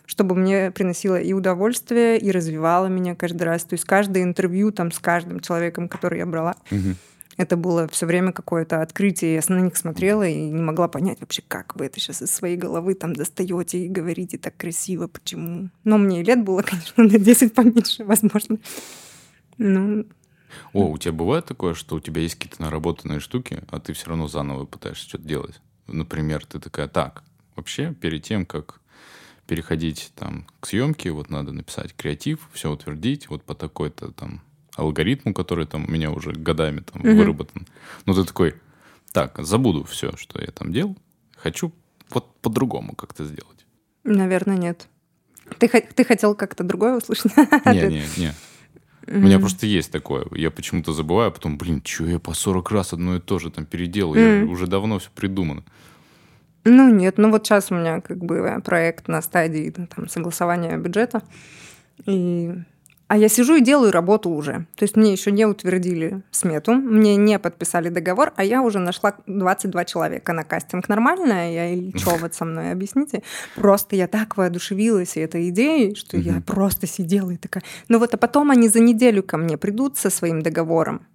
чтобы мне приносило и удовольствие, и развивало меня каждый раз. То есть каждое интервью там с каждым человеком, который я брала, Мгм. Это было все время какое-то открытие. Я на них смотрела и не могла понять вообще, как вы это сейчас из своей головы там достаете и говорите так красиво, почему. Но мне и лет было, конечно, на 10 поменьше, возможно. Ну, О, у тебя бывает такое, что у тебя есть какие-то наработанные штуки, а ты все равно заново пытаешься что-то делать? Например, ты такая, так, вообще перед тем, как переходить там к съемке, вот надо написать креатив, все утвердить, вот по такой-то там алгоритму, который там у меня уже годами там Мгм. выработан. Ну ты такой, так, забуду все, что я там делал, хочу вот по-другому как-то сделать. наверное, нет. Ты, ты хотел как-то другое услышать? Не, не, не. У меня просто есть такое. Я почему-то забываю, а потом, блин, что я по 40 раз одно и то же там переделал? Я уже давно все придумано. Ну нет, ну вот сейчас у меня как бы проект на стадии там, согласования бюджета. И... А я сижу и делаю работу уже. То есть мне еще не утвердили смету, мне не подписали договор, а я уже нашла 22 человека на кастинг. Нормально я или что вот со мной, объясните? Просто я так воодушевилась этой идеей, что я просто сидела и такая... Ну вот, а потом они за неделю ко мне придут со своим договором.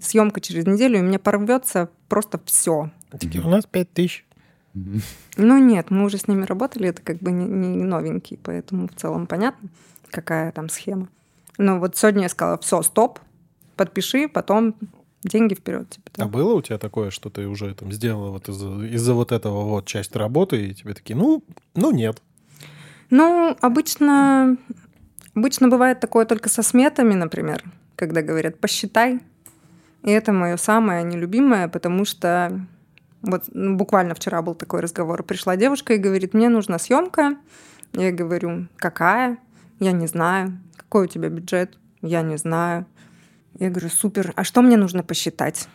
Съемка через неделю, и у меня порвется просто все. Такие, у нас 5 тысяч. Ну нет, мы уже с ними работали, это как бы не, не новенький, поэтому в целом понятно, какая там схема. Но вот сегодня я сказала, все, стоп, подпиши, потом деньги вперед. Типа, да. А было у тебя такое, что ты уже там сделала вот из-за, из-за вот этого вот часть работы, и тебе такие, ну, ну нет. Ну, обычно, обычно бывает такое только со сметами, например, когда говорят «посчитай». И это мое самое нелюбимое, потому что вот ну, буквально вчера был такой разговор. Пришла девушка и говорит, мне нужна съемка. Я говорю, какая? Я не знаю. Какой у тебя бюджет? Я не знаю. Я говорю, супер. А что мне нужно посчитать?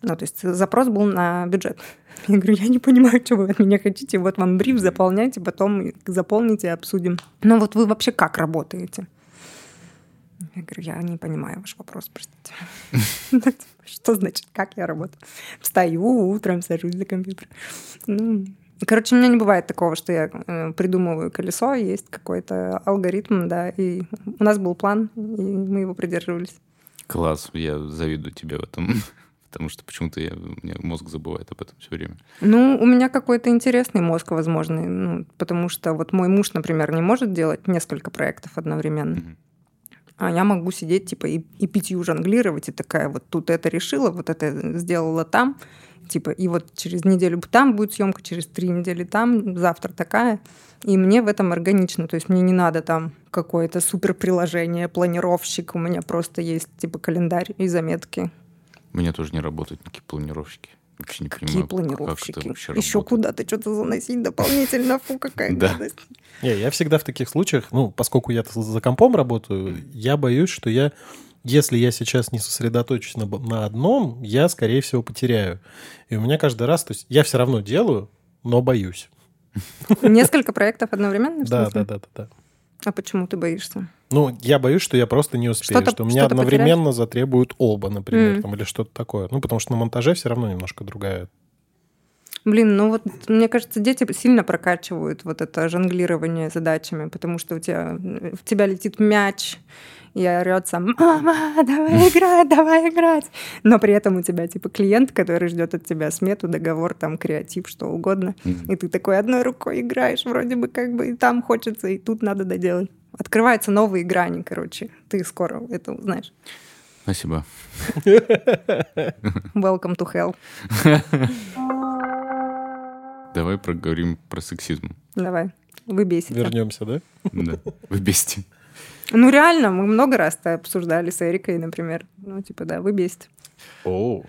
Ну, то есть запрос был на бюджет. Я говорю, я не понимаю, что вы от меня хотите. Вот вам бриф, заполняйте, потом заполните, обсудим. Ну вот вы вообще как работаете? Я говорю, я не понимаю ваш вопрос, простите. Что значит, как я работаю? Встаю утром, сажусь за компьютер. Ну, короче, у меня не бывает такого, что я э, придумываю колесо, есть какой-то алгоритм, да, и у нас был план, и мы его придерживались. Класс, я завидую тебе в этом. Потому что почему-то я, у меня мозг забывает об этом все время. Ну, у меня какой-то интересный мозг, возможно, ну, потому что вот мой муж, например, не может делать несколько проектов одновременно. Мгм. А я могу сидеть, типа, и, и пятью жонглировать, и такая вот тут это решила, вот это сделала там, типа, и вот через неделю там будет съемка, через три недели там, завтра такая. И мне в этом органично, то есть мне не надо там какое-то супер приложение, планировщик, у меня просто есть, типа, календарь и заметки. Меня тоже не работают никакие планировщики. Вообще не Какие понимаю, планировщики? Еще работает. куда-то что-то заносить дополнительно. Фу, какая Да. гадость. Не, я всегда в таких случаях, ну, поскольку я за компом работаю, я боюсь, что я, если я сейчас не сосредоточусь на, на одном, я, скорее всего, потеряю. И у меня каждый раз, то есть я все равно делаю, но боюсь. Несколько проектов одновременно? Да, да, да, да, да. А почему ты боишься? Ну, я боюсь, что я просто не успею, Что-то- что меня одновременно затребуют оба, например, Мгм. там, или что-то такое. Ну, потому что на монтаже все равно немножко другая. Блин, ну вот мне кажется, дети сильно прокачивают вот это жонглирование задачами, потому что у тебя в тебя летит мяч, и орется «Мама, давай играть, давай играть!» Но при этом у тебя типа клиент, который ждет от тебя смету, договор, там, креатив, что угодно. И ты такой одной рукой играешь, вроде бы как бы и там хочется, и тут надо доделать. Открываются новые грани, короче. Ты скоро это узнаешь. Спасибо. Welcome to hell. Давай проговорим про сексизм. Давай, вы бесите. Вернемся, да? Да, вы бесите. Ну, реально, мы много раз это обсуждали с Эрикой, например. Ну, типа, да, вы бесите. О,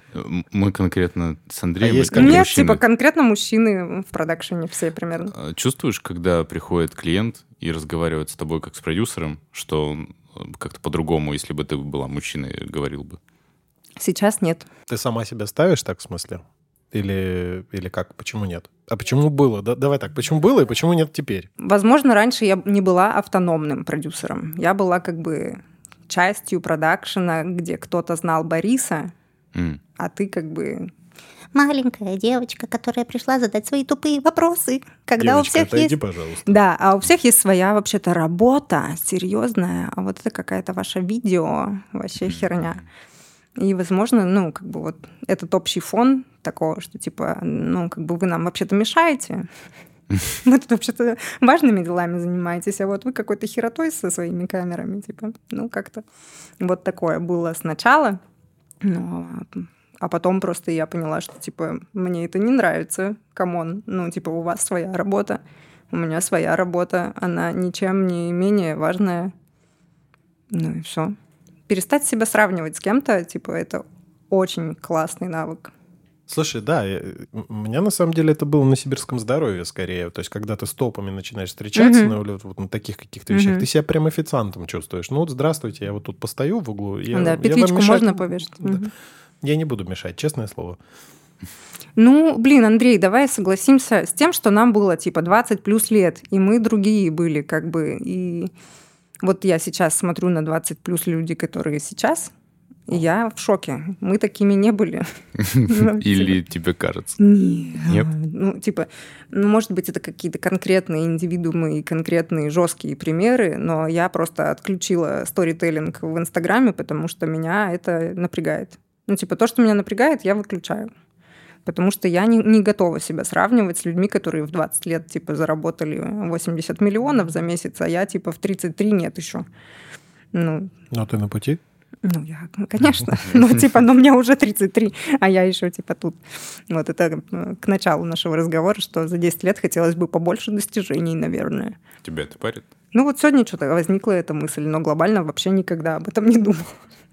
Мы конкретно с Андреем... А есть как Нет, мужчины, типа, конкретно мужчины в продакшене все примерно. а, Чувствуешь, когда приходит клиент и разговаривает с тобой как с продюсером, что он э, как-то по-другому, если бы ты была мужчиной, говорил бы? Сейчас нет. ты сама себя ставишь так, в смысле? Или, или как? Почему нет? А почему было? Да, давай так, почему было и почему нет теперь? Возможно, раньше я не была автономным продюсером. Я была как бы частью продакшена, где кто-то знал Бориса, М. а ты как бы... Маленькая девочка, которая пришла задать свои тупые вопросы, когда Девочка, у всех отойди, есть... пожалуйста. Да, а у всех есть своя вообще-то работа серьезная, а вот это какая-то ваша видео, вообще херня. И, возможно, ну, как бы вот этот общий фон такого, что типа, ну, как бы вы нам вообще-то мешаете. Вы тут вообще-то важными делами занимаетесь, а вот вы какой-то херотой со своими камерами, типа, ну, как-то вот такое было сначала. Ну, а- а потом просто я поняла, что, типа, мне это не нравится, come on, ну, типа, у вас своя работа, у меня своя работа, она ничем не менее важная. Ну и все. Перестать себя сравнивать с кем-то, типа, это очень классный навык. Слушай, да, я- у меня на самом деле это было на сибирском здоровье скорее. То есть, когда ты с топами начинаешь встречаться Мгм. на, вот, на таких каких-то вещах, Мгм. ты себя прям официантом чувствуешь. Ну вот, здравствуйте, я вот тут постою в углу. Я, да, я петличку мешать- можно повешать. Да. Мгм. Я не буду мешать, честное слово. Ну, блин, Андрей, давай согласимся с тем, что нам было типа 20 плюс лет, и мы другие были как бы. И вот я сейчас смотрю на 20 плюс люди, которые сейчас, я в шоке. Мы такими не были. Или тебе кажется? Нет. Нет? Ну, типа, ну, может быть, это какие-то конкретные индивидуумы и конкретные жесткие примеры, но я просто отключила сторителлинг в Инстаграме, потому что меня это напрягает. Ну, типа, то, что меня напрягает, я выключаю. Потому что я не, не готова себя сравнивать с людьми, которые в 20 лет, типа, заработали 80 миллионов за месяц, а я, типа, в 33 нет еще. Ну, Но ты на пути? Ну, я, ну, конечно. Ну, типа, но мне уже 33, а я еще, типа, тут. Вот это э, к началу нашего разговора, что за 10 лет хотелось бы побольше достижений, наверное. Тебя это парит? Ну, вот сегодня что-то возникла эта мысль, но глобально вообще никогда об этом не думала.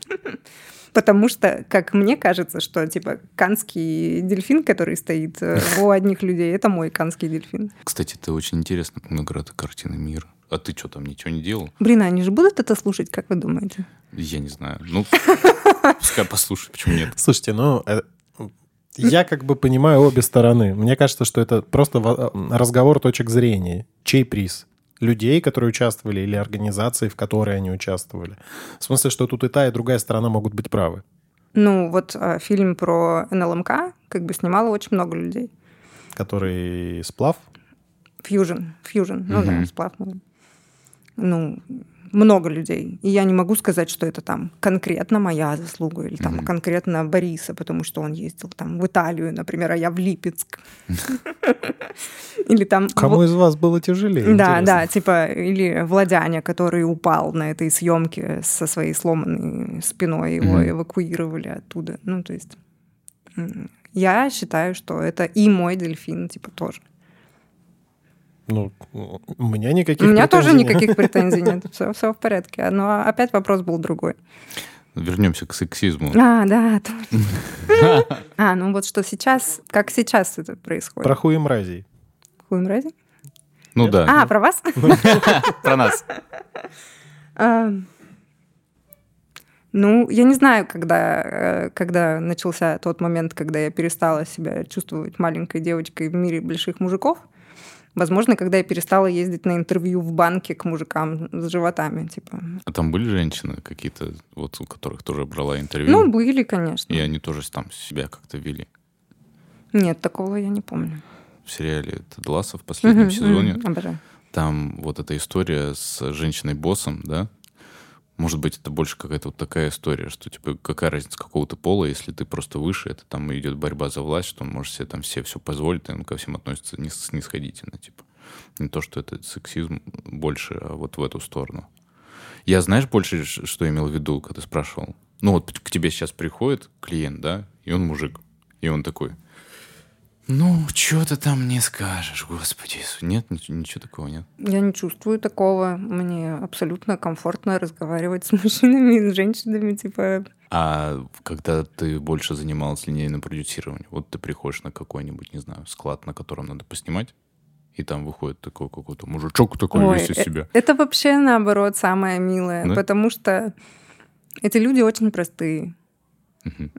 Потому что, как мне кажется, что, типа, канский дельфин, который стоит э, у одних людей, это мой канский дельфин. Кстати, это очень интересно, награда картины мира. А ты что, там ничего не делал? Блин, а они же будут это слушать, как вы думаете? Я не знаю. Ну, пускай послушай, почему нет. Слушайте, ну, э, я как бы понимаю обе стороны. Мне кажется, что это просто э, разговор точек зрения. Чей приз? Людей, которые участвовали, или организации, в которой они участвовали. В смысле, что тут и та, и другая сторона могут быть правы. Ну, вот э, фильм про НЛМК как бы снимало очень много людей. Который сплав. Фьюжн, фьюжн, ну да, Мгм. сплав. наверное. Ну, много людей. И я не могу сказать, что это там конкретно моя заслуга или там Мгм. конкретно Бориса, потому что он ездил там в Италию, например, а я в Липецк. Или там... Кому из вас было тяжелее? Да, да, типа, или Владяня, который упал на этой съемке со своей сломанной спиной, его эвакуировали оттуда. Ну, то есть я считаю, что это и мой дельфин, типа, тоже. Ну, у меня никаких У меня тоже нет. никаких претензий нет, все, все в порядке. Но опять вопрос был другой. Вернемся к сексизму. А, да. А, ну вот что сейчас, как сейчас это происходит? Про хуи мразей. Хуй мрази? Ну да, А, про вас? про нас. А, Ну, я не знаю, когда, э, когда начался тот момент, когда я перестала себя чувствовать маленькой девочкой в мире больших мужиков. Возможно, когда я перестала ездить на интервью в банке к мужикам с животами, типа. А там были женщины какие-то, вот у которых тоже брала интервью? Ну, были, конечно. И они тоже там себя как-то вели. Нет, такого я не помню. В сериале «Тед Лассо» в последнем сезоне Обожаю. там вот эта история с женщиной-боссом, да? Может быть, это больше какая-то вот такая история, что, типа, какая разница какого-то пола, если ты просто выше, это там идет борьба за власть, что он может себе там все все позволить, и он ко всем относится снисходительно, типа. Не то, что это сексизм больше, а вот в эту сторону. Я знаешь больше, что имел в виду, когда спрашивал? Ну вот к тебе сейчас приходит клиент, да, и он мужик, и он такой, ну, что ты там не скажешь, господи. Нет, ничего, ничего такого нет. Я не чувствую такого. Мне абсолютно комфортно разговаривать с мужчинами и с женщинами, типа. А когда ты больше занималась линейным продюсированием, вот ты приходишь на какой-нибудь, не знаю, склад, на котором надо поснимать, и там выходит такой какой-то мужичок такой Ой, весь из э- себя. Это вообще, наоборот, самое милое, Да? потому что эти люди очень простые.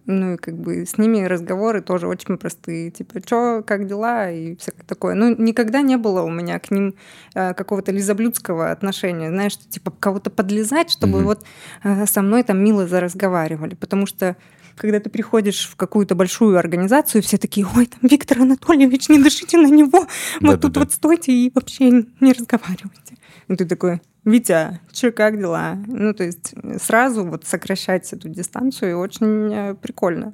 Ну и как бы с ними разговоры тоже очень простые. Типа, что, как дела и всякое такое. Ну, никогда не было у меня к ним э, какого-то лизоблюдского отношения. Знаешь, что, типа кого-то подлезать, чтобы вот э, со мной там мило заразговаривали. Потому что когда ты приходишь в какую-то большую организацию, все такие, ой, там Виктор Анатольевич, не дышите на него, вот тут Да-да-да. вот стойте и вообще не разговаривайте. И ты такой, Витя, что, как дела? Ну, то есть сразу вот сокращать эту дистанцию очень э, прикольно.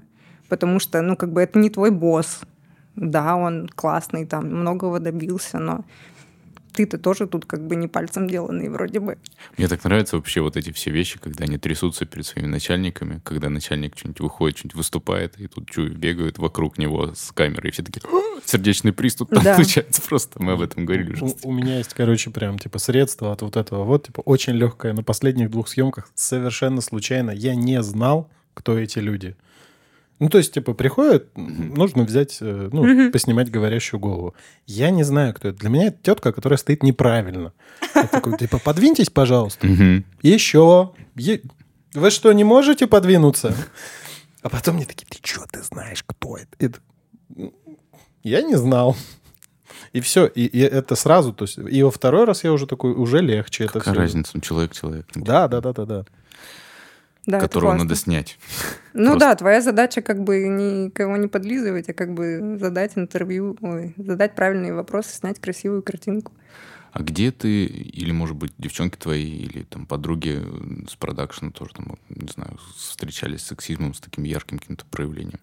Потому что, ну, как бы это не твой босс. Да, он классный, там, многого добился, но ты-то тоже тут как бы не пальцем деланный вроде бы. Мне так нравятся вообще вот эти все вещи, когда они трясутся перед своими начальниками, когда начальник что-нибудь выходит, что-нибудь выступает, и тут чую, бегают вокруг него с камерой, и все такие, «А, сердечный приступ там Да. случается просто. Мы об этом говорили уже. У, у меня есть, короче, прям, типа, средство от вот этого. Вот, типа, очень легкое. На последних двух съемках совершенно случайно я не знал, кто эти люди. Ну, то есть, типа, приходят, нужно взять, э, ну, поснимать говорящую голову. Я не знаю, кто это. Для меня это тетка, которая стоит неправильно. Я такой, типа, подвиньтесь, пожалуйста. Еще. Е- Вы что, не можете подвинуться? А потом мне такие, ты что, ты знаешь, кто это? Это- Я не знал. И все, и, и это сразу, то есть, и во второй раз я уже такой, уже легче это Какая все. разница, ну, человек-человек, Да, да, да, да, да. Да, которого надо снять. Ну просто. да, твоя задача как бы никого не подлизывать, а как бы задать интервью, ой, задать правильные вопросы, снять красивую картинку. А где ты, или, может быть, девчонки твои, или там подруги э, с продакшена тоже, там, не знаю, встречались с сексизмом, с таким ярким каким-то проявлением?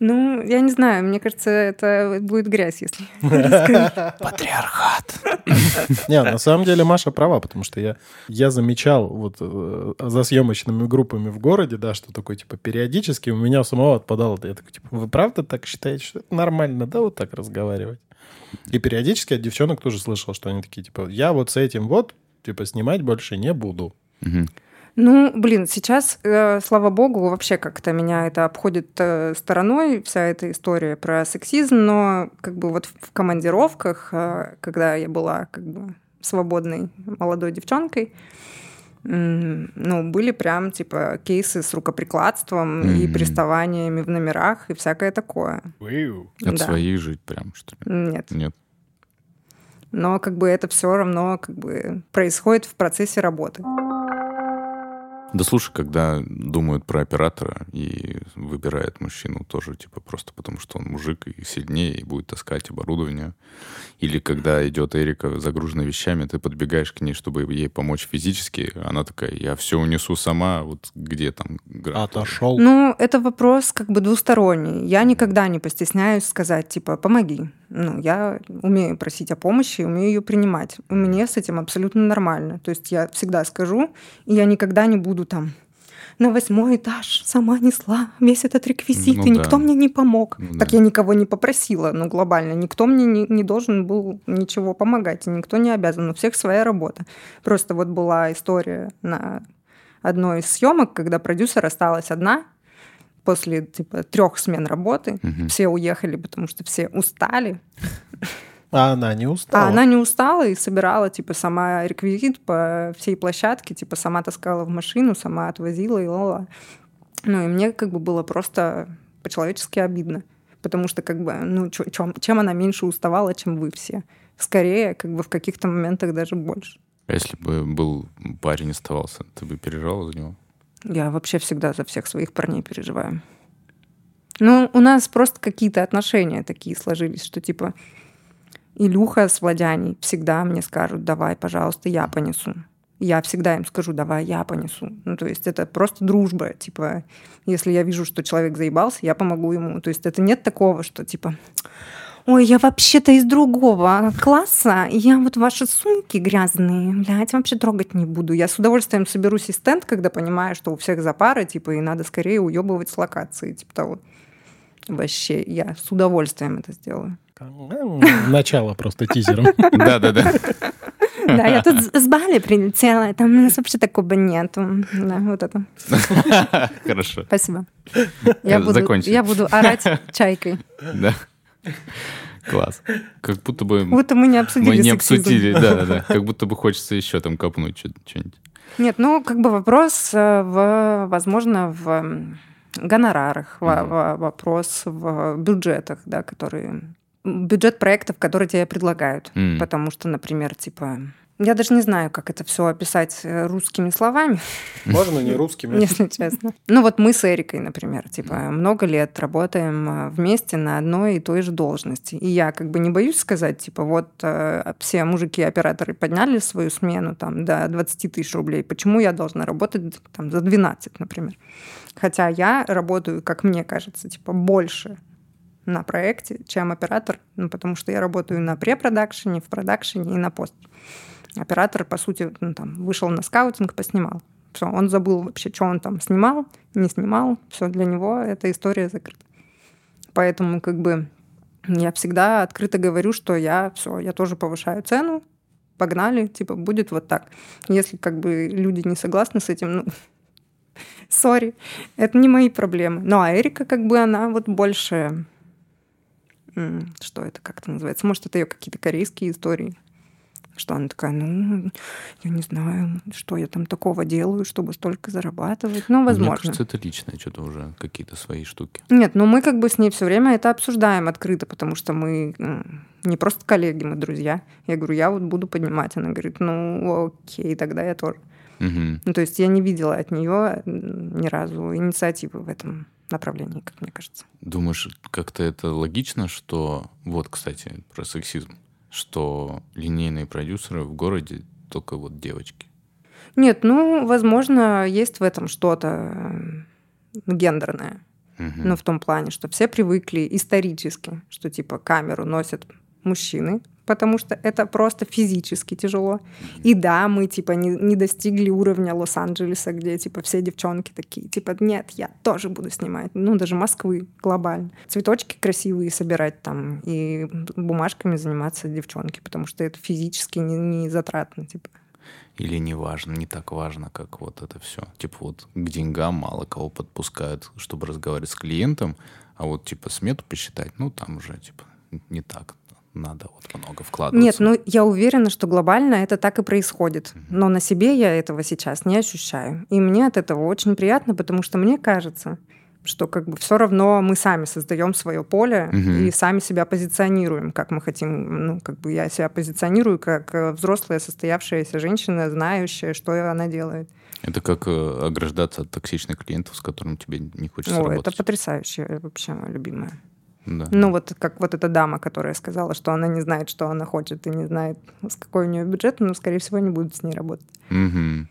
Ну, я не знаю, мне кажется, это будет грязь, если. Патриархат. Не, на самом деле Маша права, потому что я, я замечал вот э, за съемочными группами в городе, да, что такое, типа, периодически у меня у самого отпадало. Я такой, типа, вы правда так считаете, что это нормально, да, вот так разговаривать? И периодически от девчонок тоже слышал, что они такие, типа, я вот с этим вот, типа, снимать больше не буду. Мгм. Ну, блин, сейчас, э, слава богу, вообще как-то меня это обходит э, стороной, вся эта история про сексизм, но как бы вот в командировках, э, когда я была как бы свободной молодой девчонкой, ну, были прям, типа, кейсы с рукоприкладством и Мгм. приставаниями в номерах и всякое такое. От Да. своих жить прям, что ли? Нет. Нет. Но как бы это все равно как бы происходит в процессе работы. Да слушай, когда думают про оператора и выбирают мужчину тоже, типа, просто потому что он мужик и сильнее, и будет таскать оборудование. Или когда идет Эрика загруженная вещами, ты подбегаешь к ней, чтобы ей помочь физически, она такая, я все унесу сама, вот где там граф?» Отошел. Ну, это вопрос как бы двусторонний. Я никогда не постесняюсь сказать, типа, помоги. Ну, я умею просить о помощи, умею ее принимать. И Мне с этим абсолютно нормально. То есть я всегда скажу, и я никогда не буду там на восьмой этаж сама несла весь этот реквизит, Ну и да. никто мне не помог. Ну так да. я никого не попросила, ну, глобально. Никто мне не, не должен был ничего помогать, и никто не обязан. У всех своя работа. Просто вот была история на одной из съемок, когда продюсер осталась одна после типа трех смен работы. Мгм. Все уехали, потому что все устали. А она не устала? А она не устала и собирала, типа, сама реквизит по всей площадке, типа, сама таскала в машину, сама отвозила и ла Ну, и мне как бы было просто по-человечески обидно. Потому что, как бы, ну, чём- чем она меньше уставала, чем вы все. Скорее, как бы, в каких-то моментах даже больше. А если бы был парень оставался, ты бы переживала за него? Я вообще всегда за всех своих парней переживаю. Ну, у нас просто какие-то отношения такие сложились, что типа Илюха с Владяней всегда мне скажут, давай, пожалуйста, я понесу. Я всегда им скажу, давай, я понесу. Ну, то есть это просто дружба. Типа, если я вижу, что человек заебался, я помогу ему. То есть это нет такого, что типа, ой, я вообще-то из другого класса, и я вот ваши сумки грязные, блядь, вообще трогать не буду. Я с удовольствием соберу стенд, когда понимаю, что у всех за пары, типа, и надо скорее уебывать с локации, типа того. Вообще, я с удовольствием это сделаю. Начало просто тизером. Да-да-да. Да, я тут с- Бали прилетела, там у нас вообще такого нету. Да, вот это. Хорошо. Спасибо. Я буду, я буду орать чайкой. Да. Класс. Как будто бы Будто мы не обсудили мы не сексизм. обсудили, да-да-да. Как будто бы хочется еще там копнуть что- что-нибудь. Нет, ну, как бы вопрос, э, в, возможно, в гонорарах, во- вопрос в бюджетах, да, которые... Бюджет проектов, которые тебе предлагают. М. Потому что, например, типа... Я даже не знаю, как это все описать э, русскими словами, Можно не русскими? если честно. Ну вот мы с Эрикой, например, типа много лет работаем э, вместе на одной и той же должности. И я как бы не боюсь сказать, типа вот э, все мужики-операторы подняли свою смену там до 20 тысяч рублей. Почему я должна работать там за 12, например? Хотя я работаю, как мне кажется, типа больше на проекте, чем оператор, ну, потому что я работаю на препродакшене, в продакшене и на пост. Оператор, по сути, ну, там, вышел на скаутинг, поснимал. Все, он забыл вообще, что он там снимал, не снимал. Все, для него эта история закрыта. Поэтому как бы я всегда открыто говорю, что я все, я тоже повышаю цену, погнали, типа, будет вот так. Если как бы люди не согласны с этим, ну, сори, это не мои проблемы. Ну, а Эрика, как бы, она вот больше... Что это, как это называется? Может, это ее какие-то корейские истории. Что она такая, ну, я не знаю, что я там такого делаю, чтобы столько зарабатывать. Ну, Мне возможно. кажется, это личное что-то уже, какие-то свои штуки. Нет, ну мы как бы с ней все время это обсуждаем открыто, потому что мы м, не просто коллеги, мы друзья. Я говорю, я вот буду поднимать. Она говорит, ну окей, тогда я тоже. Мгм. Ну, то есть я не видела от нее ни разу инициативы в этом направлении, как мне кажется. Думаешь, как-то это логично, что... Вот, кстати, про сексизм. Что линейные продюсеры в городе только вот девочки. Нет, ну, возможно, есть в этом что-то м, гендерное. Мгм. Ну, в том плане, что все привыкли исторически, что типа камеру носят мужчины, потому что это просто физически тяжело. И да, мы типа не, не достигли уровня Лос-Анджелеса, где типа все девчонки такие, типа, нет, я тоже буду снимать. Ну, даже Москвы глобально. Цветочки красивые собирать там и бумажками заниматься девчонки, потому что это физически не, не затратно, типа. Или не важно, не так важно, как вот это все. Типа вот к деньгам мало кого подпускают, чтобы разговаривать с клиентом, а вот типа смету посчитать, ну там уже типа не так. Надо вот много вкладываться. Нет, ну я уверена, что глобально это так и происходит. Но на себе я этого сейчас не ощущаю. И мне от этого очень приятно, потому что мне кажется, что как бы все равно мы сами создаем свое поле Мгм. и сами себя позиционируем, как мы хотим. Ну, как бы я себя позиционирую как э, взрослая состоявшаяся женщина, знающая, что она делает. Это как э, ограждаться от токсичных клиентов, с которыми тебе не хочется О, это работать. потрясающе, вообще моя любимая. Да. Ну, вот как вот эта дама, которая сказала, что она не знает, что она хочет, и не знает, с какой у нее бюджет, но, скорее всего, не будет с ней работать. Мгм.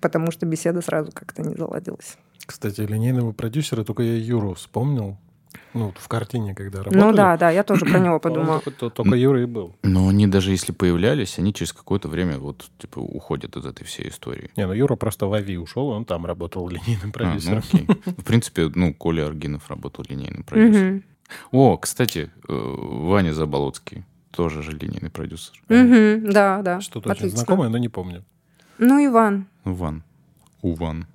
потому что беседа сразу как-то не заладилась. Кстати, линейного продюсера только я Юру вспомнил. Ну, в картине, когда работали. Ну да, да, я тоже про него Он подумала. только, то- только Юра и был. Но они даже если появлялись, они через какое-то время вот типа уходят из этой всей истории. Не, ну Юра просто в АВИ ушел, и он там работал линейным А, ну продюсером. окей. В принципе, ну, Коля Аргинов работал линейным продюсером. О, кстати, э, Ваня Заболоцкий тоже же линейный продюсер. Да, да. Что-то очень знакомое, но не помню. Ну, Иван. Ну, Ван. Уван.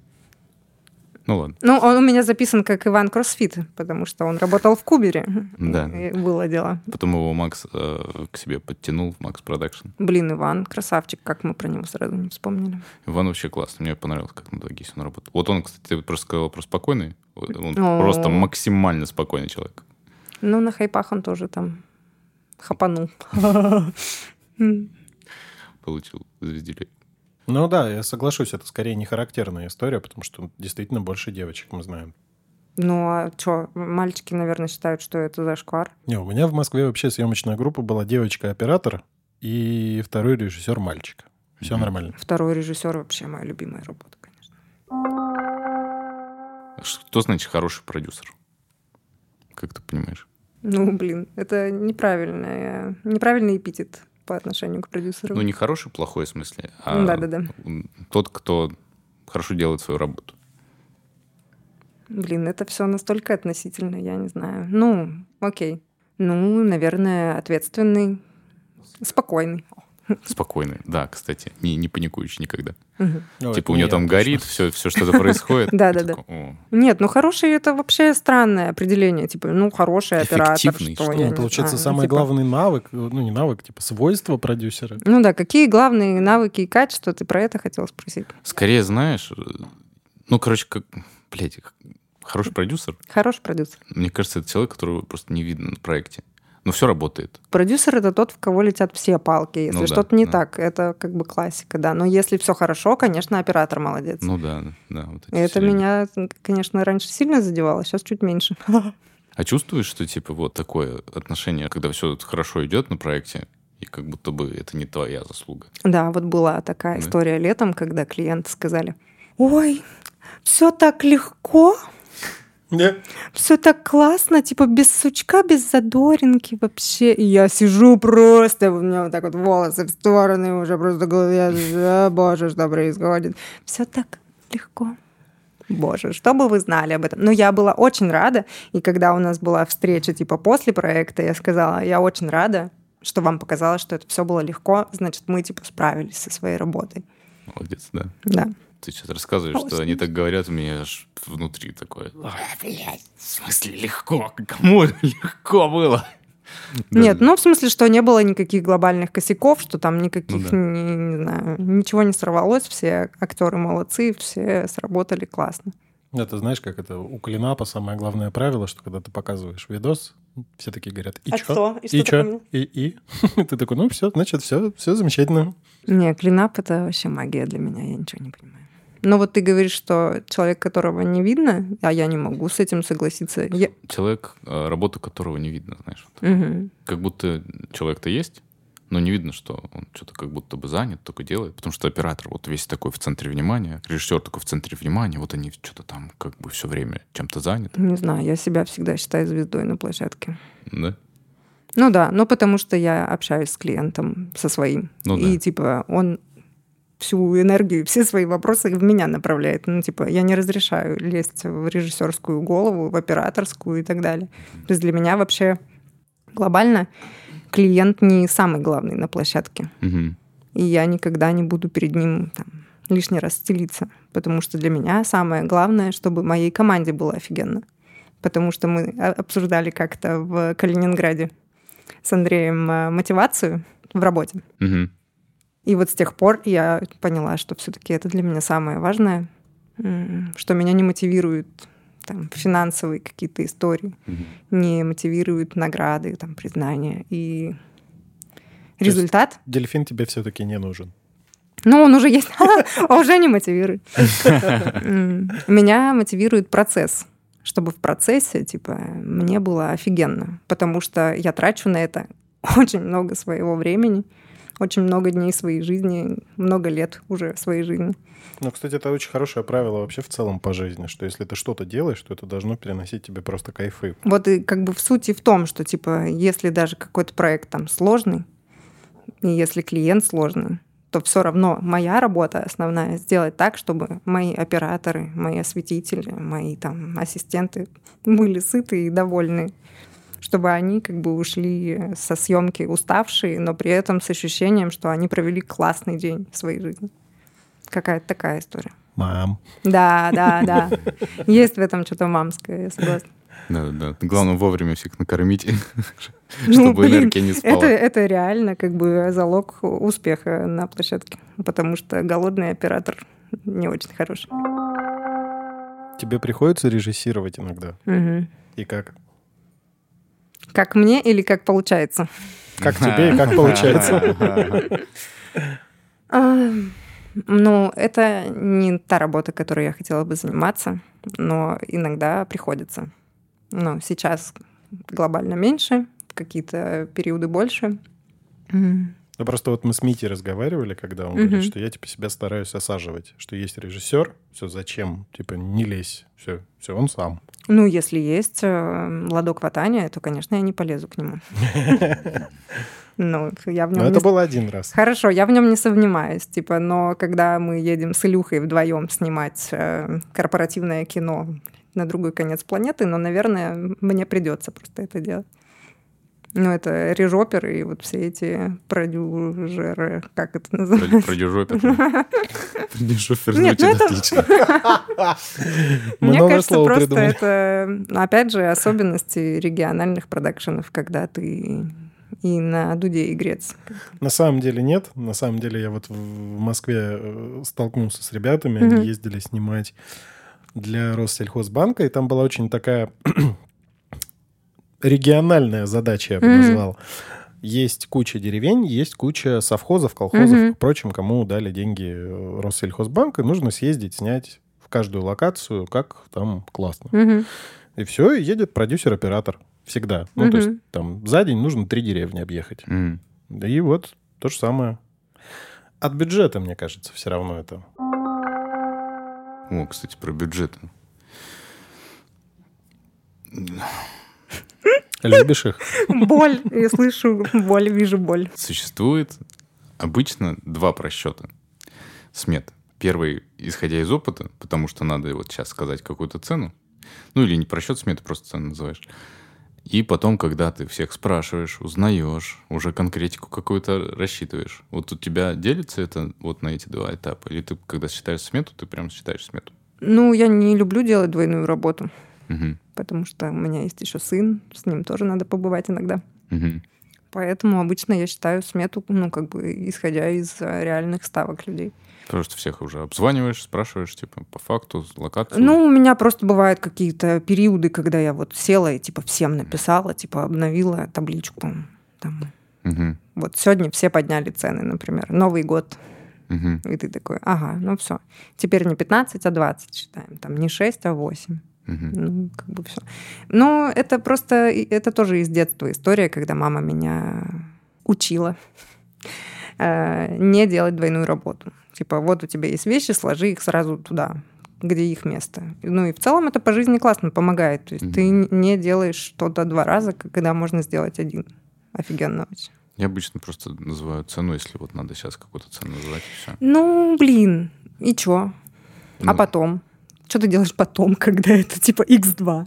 Ну ладно. Ну, он у меня записан как Иван Кроссфит, потому что он работал в Кубере. Да. Было дело. Потом его Макс э, к себе подтянул в Max Production. Блин, Иван, красавчик, как мы про него сразу не вспомнили. Иван вообще классный. Мне понравилось, как на 2GIS он работал. Вот он, кстати, просто сказал про спокойный. Он просто максимально спокойный человек. Ну, на хайпах он тоже там хапанул. Получил звездюлей. Ну да, я соглашусь, это скорее не характерная история, потому что действительно больше девочек мы знаем. Ну, а что, мальчики, наверное, считают, что это зашквар. Не, у меня в Москве вообще съемочная группа была девочка-оператор и второй режиссер мальчик. Все Мгм. нормально. Второй режиссер вообще моя любимая работа, конечно. Что значит хороший продюсер? Как ты понимаешь? Ну, блин, это неправильный, неправильный эпитет по отношению к продюсеру. Ну, не хороший, плохой в смысле, а Да-да-да. тот, кто хорошо делает свою работу. Блин, это все настолько относительно, я не знаю. Ну, окей. Ну, наверное, ответственный, спокойный. Спокойный. Да, кстати, не, не паникующий никогда. Ну, типа у не него я там точно. горит, все, все что-то происходит. Да-да-да. Ты такой, «О, Нет, ну хороший это вообще странное определение. Типа, ну, хороший оператор, Эффективный, что, Ну, получается, самый типа. главный навык, ну, не навык, типа свойство продюсера. Ну да, какие главные навыки и качества ты про это хотел спросить? Скорее, знаешь, э, ну, короче, как, блядь, хороший продюсер, Хороший продюсер. мне кажется, это человек, которого просто не видно на проекте. Но все работает. Продюсер это тот, в кого летят все палки. Если Ну да, что-то не да. так, это как бы классика, да. Но если все хорошо, конечно, оператор молодец. Ну да, да. Вот это все меня, конечно, раньше сильно задевало, сейчас чуть меньше. А чувствуешь, что типа вот такое отношение, когда все хорошо идет на проекте, и как будто бы это не твоя заслуга. Да, вот была такая Да. история летом, когда клиенты сказали, ой, все так легко, все так классно, типа без сучка, без задоринки вообще. И я сижу просто, у меня вот так вот волосы в стороны, уже просто голове, «А, боже, что происходит. Все так легко. Боже, что бы вы знали об этом. Но я была очень рада, и когда у нас была встреча типа после проекта, я сказала, я очень рада, что вам показалось, что это все было легко, значит, мы типа справились со своей работой. Молодец, да. Да. Ты сейчас рассказываешь, что Молодец. они так говорят, у меня аж внутри такое. «Ой, блядь, в смысле легко? Кому легко было? Нет, ну в смысле, что не было никаких глобальных косяков, что там никаких, Ну да. не, не знаю, ничего не сорвалось, все актеры молодцы, все сработали классно. Это знаешь, как это у Клинапа самое главное правило, что когда ты показываешь видос, все такие говорят, и А чё? что? И что И чё? И, и? Ты такой, ну все, значит, все, все замечательно. Не, клинап это вообще магия для меня, я ничего не понимаю. Но вот ты говоришь, что человек, которого не видно, а я не могу с этим согласиться. Я- Человек, э, работу которого не видно, знаешь. вот. Мгм. Как будто человек-то есть, но не видно, что он что-то как будто бы занят, только делает. Потому что оператор вот весь такой в центре внимания, режиссер такой в центре внимания, вот они что-то там как бы все время чем-то заняты. Не знаю, я себя всегда считаю звездой на площадке. Да? Ну да, ну потому что я общаюсь с клиентом, со своим. Ну и да. типа он всю энергию, все свои вопросы в меня направляет. Ну, типа, я не разрешаю лезть в режиссерскую голову, в операторскую и так далее. То есть для меня вообще глобально клиент не самый главный на площадке. Мгм. И я никогда не буду перед ним там, лишний раз стелиться. Потому что для меня самое главное, чтобы моей команде было офигенно. Потому что мы обсуждали как-то в Калининграде с Андреем э, мотивацию в работе. Мгм. И вот с тех пор я поняла, что все-таки это для меня самое важное, что меня не мотивируют там, финансовые какие-то истории, Мгм. не мотивируют награды, там, признания. И есть результат Дельфин тебе все-таки не нужен. Ну, он уже есть, а уже не мотивирует. Меня мотивирует процесс, чтобы в процессе, типа, мне было офигенно, потому что я трачу на это очень много своего времени, очень много дней своей жизни, много лет уже своей жизни. Ну, кстати, это очень хорошее правило вообще в целом по жизни, что если ты что-то делаешь, то это должно переносить тебе просто кайфы. Вот и как бы в сути в том, что, типа, если даже какой-то проект там сложный, и если клиент сложный, то все равно моя работа основная сделать так, чтобы мои операторы, мои осветители, мои там ассистенты были сыты и довольны, чтобы они как бы ушли со съемки уставшие, но при этом с ощущением, что они провели классный день в своей жизни. Какая-то такая история. Мам. Да, да, да. Есть в этом что-то мамское, я согласна. Да, да. Главное вовремя всех накормить, Ну, чтобы блин, энергия не спала. Это, это реально как бы залог успеха на площадке, потому что голодный оператор не очень хороший. Тебе приходится режиссировать иногда? И как? Как мне или как получается? Как тебе и как получается? А, Ну, это не та работа, которой я хотела бы заниматься, но иногда приходится. Но сейчас глобально меньше, в какие-то периоды больше. Ну, просто вот мы с Митей разговаривали, когда он Мгм. говорит, что я типа себя стараюсь осаживать, что есть режиссер, все зачем, типа не лезь, все, все он сам. Ну, если есть э, ладок ватания, то, конечно, я не полезу к нему. Ну, я в Но нем это не было один раз. Хорошо, я в нем не совнимаюсь, типа, но когда мы едем с Илюхой вдвоем снимать э, корпоративное кино на другой конец планеты, но, наверное, мне придется просто это делать. Ну, это режопер и вот все эти продюжеры, как это называется? Продюжопер. Продюжопер Нет, ну звучит это- отлично. Мне кажется, просто это, опять же, особенности региональных продакшенов, когда ты и на дуде и грец. На самом деле нет. На самом деле я вот в Москве э, столкнулся с ребятами, они ездили снимать для Россельхозбанка, и там была очень такая региональная задача, я бы Мгм. назвал. Есть куча деревень, есть куча совхозов, колхозов, Мгм. впрочем, кому дали деньги э, Россельхозбанк, и нужно съездить, снять в каждую локацию, как там классно. Мгм. И все, и едет продюсер-оператор. Всегда. Ну, то есть там за день нужно три деревни объехать. М. Да и вот то же самое. От бюджета, мне кажется, все равно это. О, кстати, про бюджеты. Любишь их? Боль, я слышу боль, вижу боль. Существует обычно два просчета смет. Первый, исходя из опыта, потому что надо вот сейчас сказать какую-то цену. Ну, или не просчет сметы, просто цену называешь. И потом, когда ты всех спрашиваешь, узнаешь, уже конкретику какую-то рассчитываешь. Вот у тебя делится это вот на эти два этапа? Или ты, когда считаешь смету, ты прям считаешь смету? Ну, я не люблю делать двойную работу, Мгм. потому что у меня есть еще сын, с ним тоже надо побывать иногда. Мгм. Поэтому обычно я считаю смету, ну, как бы, исходя из э, реальных ставок людей. Потому что всех уже обзваниваешь, спрашиваешь, типа, по факту, локацию. Ну, у меня просто бывают какие-то периоды, когда я вот села и, типа, всем написала, типа, обновила табличку. Там. Мгм. Вот сегодня все подняли цены, например. Новый год. Мгм. И ты такой, ага, ну все. Теперь не 15, а 20 считаем. Там не 6, а 8. Мгм. Ну, как бы все. Но это просто, это тоже из детства история, когда мама меня учила э, не делать двойную работу. Типа, вот у тебя есть вещи, сложи их сразу туда, где их место. Ну и в целом это по жизни классно помогает. То есть Мгм. ты не делаешь что-то два раза, когда можно сделать один. Офигенно очень. Я обычно просто называю цену, если вот надо сейчас какую-то цену называть, и все. Ну, блин, и чё? А Ну, потом? Что ты делаешь потом, когда это типа x2?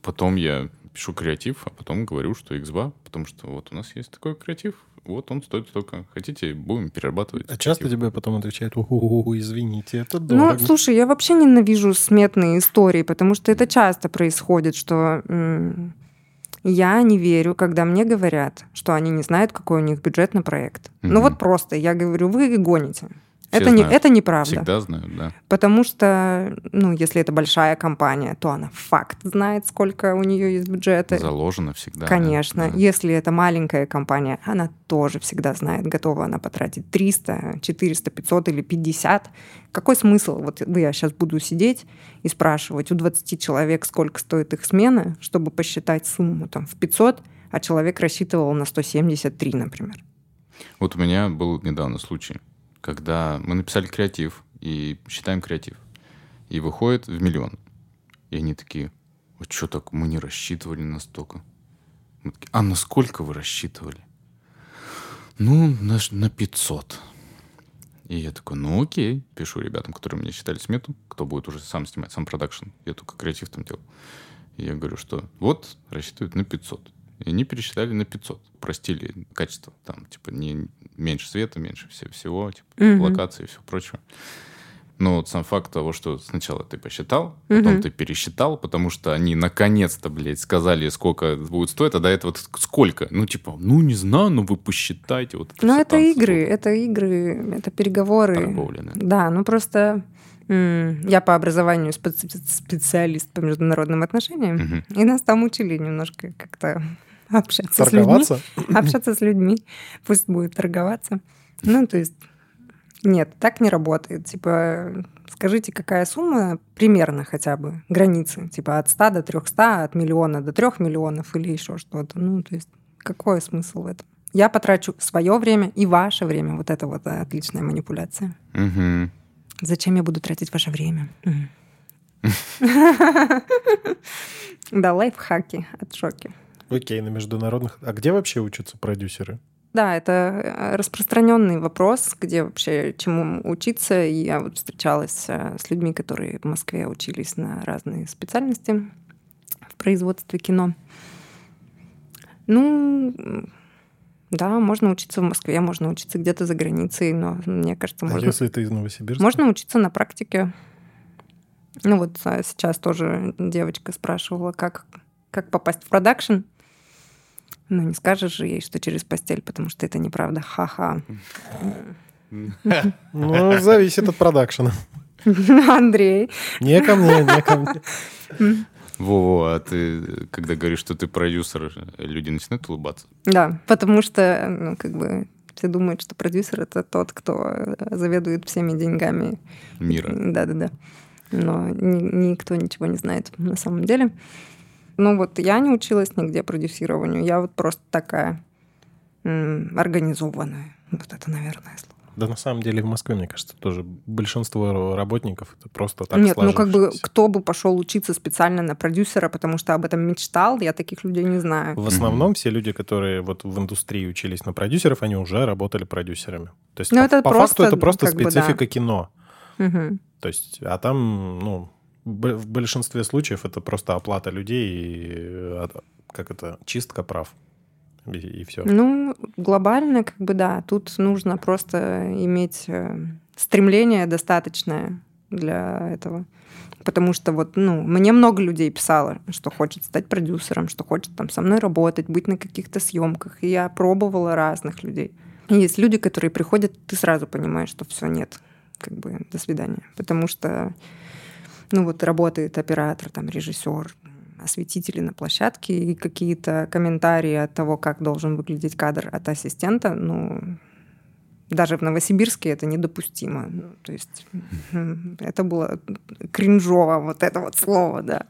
Потом я пишу креатив, а потом говорю, что X2, потому что вот у нас есть такой креатив, вот он стоит столько. Хотите, будем перерабатывать. А часто креатив. тебе потом отвечают, «О, извините, это Ну, дорого. слушай, я вообще ненавижу сметные истории, потому что это часто происходит, что м, я не верю, когда мне говорят, что они не знают, какой у них бюджет на проект. Ну вот просто, я говорю, вы гоните. Все это, не, знают. это неправда. Всегда знают, да. Потому что, ну, если это большая компания, то она факт знает, сколько у нее есть бюджета. Заложено всегда. Конечно. да. Если это маленькая компания, она тоже всегда знает, готова она потратить 300, 400, 500 или 50. Какой смысл? Вот я сейчас буду сидеть и спрашивать у 20 человек, сколько стоит их смена, чтобы посчитать сумму там в 500, а человек рассчитывал на 173, например. Вот у меня был недавно случай, когда мы написали креатив и считаем креатив. И выходит в миллион. И они такие, а что так, мы не рассчитывали настолько. Мы такие, а на сколько вы рассчитывали? Ну, на, на 500. И я такой, ну окей, пишу ребятам, которые мне считали смету, кто будет уже сам снимать, сам продакшн. Я только креатив там делал. И я говорю, что вот, рассчитывают на 500. И они пересчитали на 500. Простили качество. Там, типа, не меньше света, меньше все- всего, типа, Мгм. локации и все прочее. Но вот сам факт того, что сначала ты посчитал, потом Мгм. ты пересчитал, потому что они наконец-то, блядь, сказали, сколько будет стоить, а до этого сколько? Ну, типа, ну, не знаю, ну, вы посчитайте. Вот Ну, это игры, сколько. это игры, это переговоры. Торговля, да. Да, ну просто я по образованию специ- специалист по международным отношениям, Мгм. и нас там учили немножко как-то общаться Торговаться? с людьми. Общаться с людьми. Пусть будет торговаться. Ну, то есть, нет, так не работает. Типа, скажите, какая сумма примерно хотя бы, границы, типа от 100 до 300, от миллиона до 3 миллионов или еще что-то. Ну, то есть, какой смысл в этом? Я потрачу свое время и ваше время. Вот это вот отличная манипуляция. Мгм. Зачем я буду тратить ваше время? Да, лайфхаки от шоки. Окей, на международных... А где вообще учатся продюсеры? Да, это э, распространенный вопрос, где вообще чему учиться. И я вот встречалась э, с людьми, которые в Москве учились на разные специальности в производстве кино. Ну, да, можно учиться в Москве, можно учиться где-то за границей, но мне кажется, А можно, если ты из Новосибирска? можно учиться на практике. Ну вот а, сейчас тоже девочка спрашивала, как, как попасть в продакшн. Ну, не скажешь же ей, что через постель, потому что это неправда. Ха-ха. Ну, зависит от продакшена. Андрей. Не ко мне, не ко мне. Во-во, а ты, когда говоришь, что ты продюсер, люди начинают улыбаться? Да, потому что, ну, как бы, все думают, что продюсер — это тот, кто заведует всеми деньгами Мира. Да-да-да. Но ни- никто ничего не знает на самом деле. Ну вот я не училась нигде продюсированию. Я вот просто такая м, организованная. Вот это, наверное, слово. Да на самом деле в Москве, мне кажется, тоже большинство работников это просто так Нет, ну как бы кто бы пошел учиться специально на продюсера, потому что об этом мечтал, я таких людей не знаю. В основном все люди, которые вот в индустрии учились на продюсеров, они уже работали продюсерами. То есть Ну, по, это по просто, факту это просто как бы, да. специфика кино. Мгм. То есть, а там, ну, в большинстве случаев это просто оплата людей и э, как это чистка прав и, и все. Ну, глобально, как бы да, тут нужно просто иметь э, стремление достаточное для этого. Потому что вот, ну, мне много людей писало, что хочет стать продюсером, что хочет там со мной работать, быть на каких-то съемках. И я пробовала разных людей. И есть люди, которые приходят, ты сразу понимаешь, что все нет, как бы до свидания. Потому что, ну вот работает оператор, там режиссер, осветители на площадке и какие-то комментарии от того, как должен выглядеть кадр от ассистента, ну, даже в Новосибирске это недопустимо. Ну, то есть это было кринжово, вот это вот слово, да.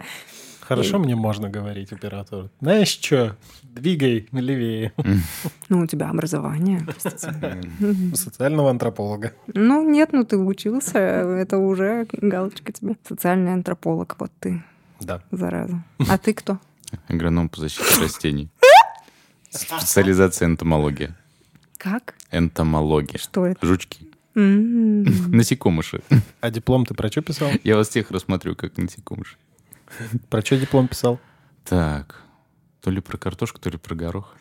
Хорошо мне можно говорить оператору. Знаешь что, двигай левее. Ну, у тебя образование. Социального антрополога. Ну, нет, ну ты учился, это уже галочка тебе. Социальный антрополог, вот ты, Да. зараза. А ты кто? Агроном по защите растений. Специализация энтомология. Как? Энтомология. Что это? Жучки. Насекомыши. А диплом ты про что писал? Я вас всех рассматриваю как насекомыши. Про что диплом писал? Так. То ли про картошку, то ли про горох.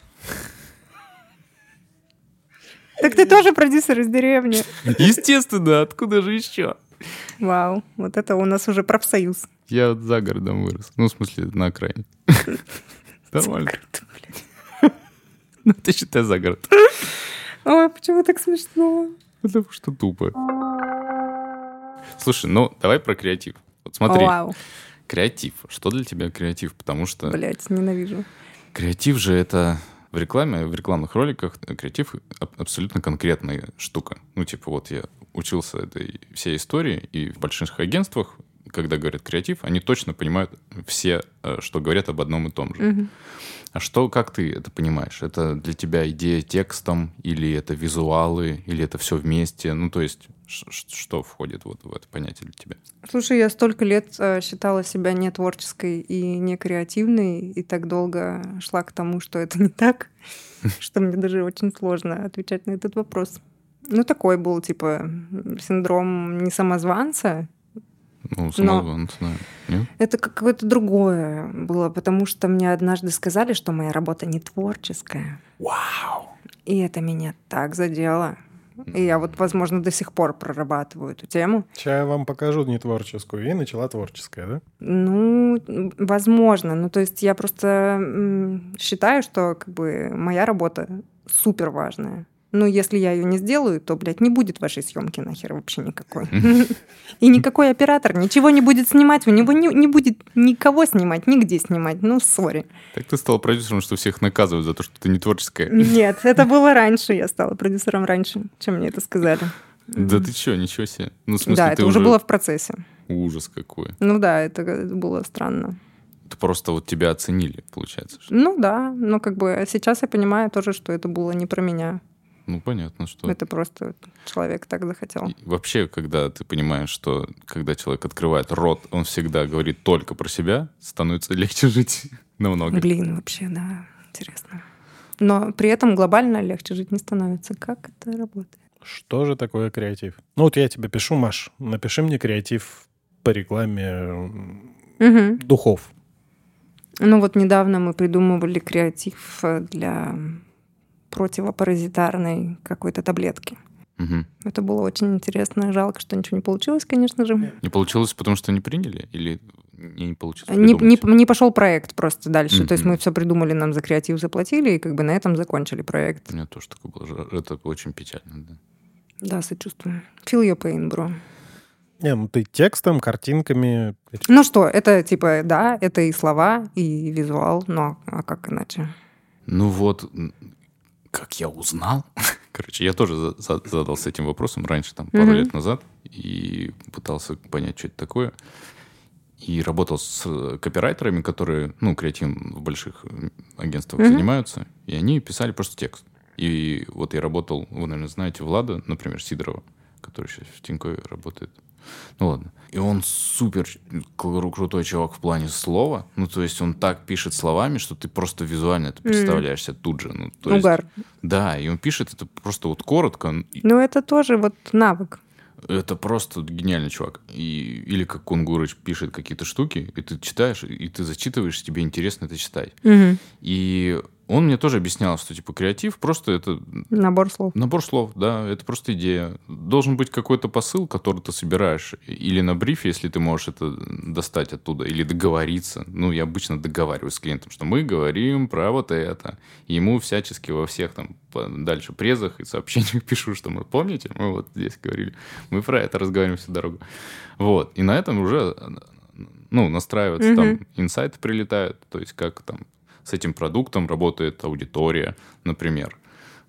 Так ты тоже продюсер из деревни. Естественно, откуда же еще? Вау, вот это у нас уже профсоюз. Я вот за городом вырос. Ну, в смысле, на окраине. Нормально. Ну, ты считай за город. Ой, почему так смешно? Потому что тупо. Слушай, ну, давай про креатив. Вот смотри, Вау, креатив. Что для тебя креатив? Потому что блядь, ненавижу. креатив же это в рекламе, в рекламных роликах э, креатив аб- абсолютно конкретная штука. Ну, типа, вот я учился этой всей истории, и в больших агентствах, когда говорят креатив, они точно понимают все, э, что говорят об одном и том же. Мгм. А что, как ты это понимаешь? Это для тебя идея текстом, или это визуалы, или это все вместе? Ну, то есть, что входит вот в это понятие для тебя? Слушай, я столько лет э, считала себя не творческой и не креативной, и так долго шла к тому, что это не так, что мне даже очень сложно отвечать на этот вопрос. Ну, такой был, типа, синдром не самозванца. Ну, самозванец, да. Нет? Это какое-то другое было, потому что мне однажды сказали, что моя работа не творческая. Вау! И это меня так задело. И я вот, возможно, до сих пор прорабатываю эту тему. Сейчас я вам покажу не творческую, и начала творческая, да? Ну, возможно. Ну, то есть я просто считаю, что как бы моя работа супер важная. Ну, если я ее не сделаю, то, блядь, не будет вашей съемки нахер вообще никакой. И никакой оператор ничего не будет снимать, у него не, не будет никого снимать, нигде снимать. Ну, сори. Так ты стал продюсером, что всех наказывают за то, что ты не творческая. Нет, это было раньше. Я стала продюсером раньше, чем мне это сказали. Да ты что, ничего себе. Ну, в смысле, Да, это уже было в процессе. Ужас какой. Ну да, это было странно. Это просто вот тебя оценили, получается. что- Ну да, но как бы сейчас я понимаю тоже, что это было не про меня. Ну, понятно, что... Это просто человек так захотел. И Вообще, когда ты понимаешь, что когда человек открывает рот, он всегда говорит только про себя, становится легче жить намного. Блин, вообще, да, интересно. Но при этом глобально легче жить не становится. Как это работает? Что же такое креатив? Ну вот я тебе пишу, Маш, напиши мне креатив по рекламе Мгм. духов. Ну вот недавно мы придумывали креатив э, для противопаразитарной какой-то таблетки. Мгм. Это было очень интересно. Жалко, что ничего не получилось, конечно же. Не получилось, потому что не приняли? Или не, не получилось Не, не, не пошел проект просто дальше. То есть мы все придумали, нам за креатив заплатили, и как бы на этом закончили проект. У меня тоже такое было. Это очень печально, да. Да, сочувствую. Feel your pain, bro. Не, ну ты текстом, картинками. Ну что, это типа, да, это и слова, и визуал, но а как иначе? Ну вот, как я узнал? Короче, я тоже за- за- задался этим вопросом раньше, там, пару лет назад, и пытался понять, что это такое. И работал с э, копирайтерами, которые, ну, креативом в больших агентствах занимаются, и они писали просто текст. И вот я работал, вы, наверное, знаете, Влада, например, Сидорова, который сейчас в Тинькове работает. Ну ладно. И он супер кру- крутой чувак в плане слова. Ну, то есть он так пишет словами, что ты просто визуально это Мгм. представляешь себе тут же. Ну, то есть- Угар. да, и он пишет это просто вот коротко. и Ну это тоже вот навык. Это просто гениальный чувак. И, или как Кунгурыч пишет какие-то штуки, и ты читаешь, и ты зачитываешь, тебе интересно это читать. И он мне тоже объяснял, что типа креатив просто это Набор слов. Набор слов, да, это просто идея. Должен быть какой-то посыл, который ты собираешь. Или на брифе, если ты можешь это достать оттуда, или договориться. Ну, я обычно договариваюсь с клиентом, что мы говорим про вот это. Ему всячески во всех там дальше презах и сообщениях пишу, что мы, помните, мы вот здесь говорили, мы про это разговариваем всю дорогу. Вот. И на этом уже ну, настраиваться, там Мгм. инсайты прилетают, то есть как там с этим продуктом работает аудитория, например,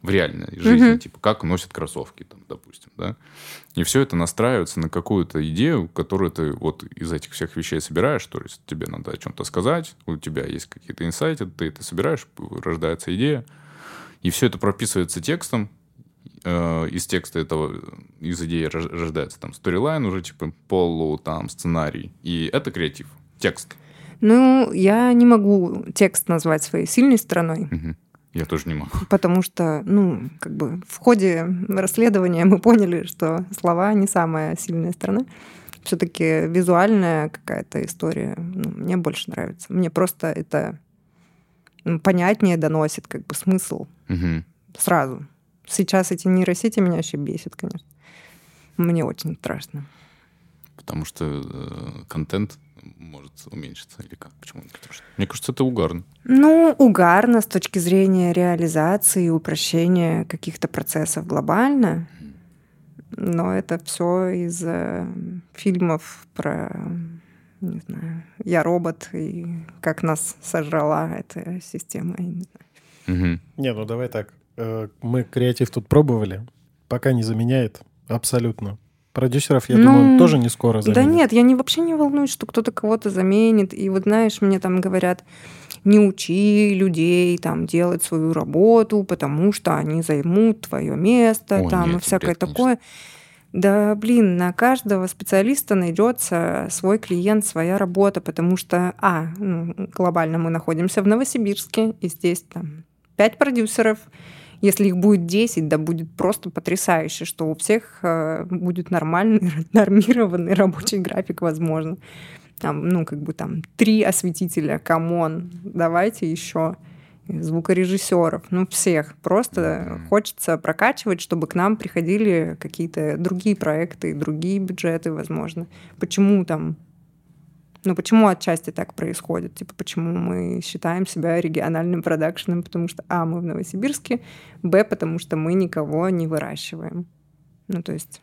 в реальной жизни, Мгм. типа как носят кроссовки, там, допустим, да. И все это настраивается на какую-то идею, которую ты вот из этих всех вещей собираешь, то есть тебе надо о чем-то сказать, у тебя есть какие-то инсайты, ты это собираешь, рождается идея, и все это прописывается текстом, э, из текста этого, из идеи рож- рождается там сторилайн уже, типа полу, там, сценарий. И это креатив. Текст. Ну, я не могу текст назвать своей сильной стороной, Мгм. Я тоже не могу. потому что, ну, как бы в ходе расследования мы поняли, что слова не самая сильная сторона. Все-таки визуальная какая-то история ну, мне больше нравится. Мне просто это ну, понятнее доносит как бы смысл Мгм. сразу. Сейчас эти нейросети меня вообще бесят, конечно. Мне очень страшно. Потому что э, контент может уменьшиться или как? Почему? Мне кажется, это угарно. Ну, угарно с точки зрения реализации и упрощения каких-то процессов глобально. Но это все из э, фильмов про, не знаю, я робот и как нас сожрала эта система. я не знаю. Мгм. Не, ну давай так. Э, Мы креатив тут пробовали. Пока не заменяет. Абсолютно. Продюсеров, я Ну, думаю, тоже не скоро заменит. Да нет, я не, вообще не волнуюсь, что кто-то кого-то заменит. И вот знаешь, мне там говорят, не учи людей там делать свою работу, потому что они займут твое место, Ой, там нет, и всякое бред, конечно. такое. Да, блин, на каждого специалиста найдется свой клиент, своя работа, потому что, а, ну, глобально мы находимся в Новосибирске, и здесь там пять продюсеров. Если их будет 10, да будет просто потрясающе, что у всех э, будет нормальный, нормированный рабочий график, возможно. Там, ну, как бы там три осветителя, come on, давайте еще. звукорежиссеров, ну всех. Просто хочется прокачивать, чтобы к нам приходили какие-то другие проекты, другие бюджеты, возможно. Почему там ну, почему отчасти так происходит? Типа, почему мы считаем себя региональным продакшеном? Потому что, а, мы в Новосибирске, б, потому что мы никого не выращиваем. Ну, то есть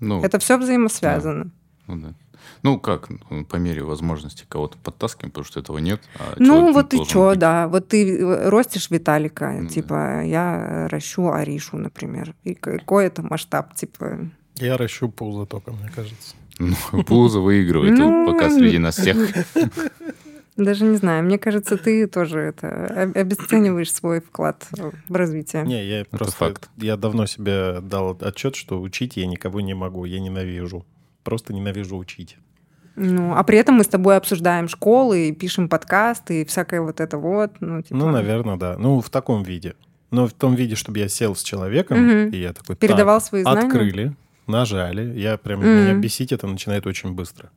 Ну, это все взаимосвязано. ну да. Ну, как, ну, по мере возможности кого-то подтаскиваем, потому что этого нет. а Ну, вот и что, быть. да. Вот ты э, ростишь Виталика, Ну да. типа, я ращу Аришу, например. И какой это масштаб, типа... Я ращу пузо только, мне кажется. Ну, Пузо выигрывает Ну, пока среди нас всех. Даже не знаю, мне кажется, ты тоже это об- обесцениваешь свой вклад в развитие. Не, я просто... факт. Я давно себе дал отчет, что учить я никого не могу, я ненавижу. Просто ненавижу учить. Ну, а при этом мы с тобой обсуждаем школы, и пишем подкасты, и всякое вот это вот. Ну, типа, Ну, наверное, да. Ну, в таком виде. Но в том виде, чтобы я сел с человеком, Мгм. и я такой, Передавал так, свои знания? открыли, нажали. Я прям, Мгм. меня бесить это начинает очень быстро.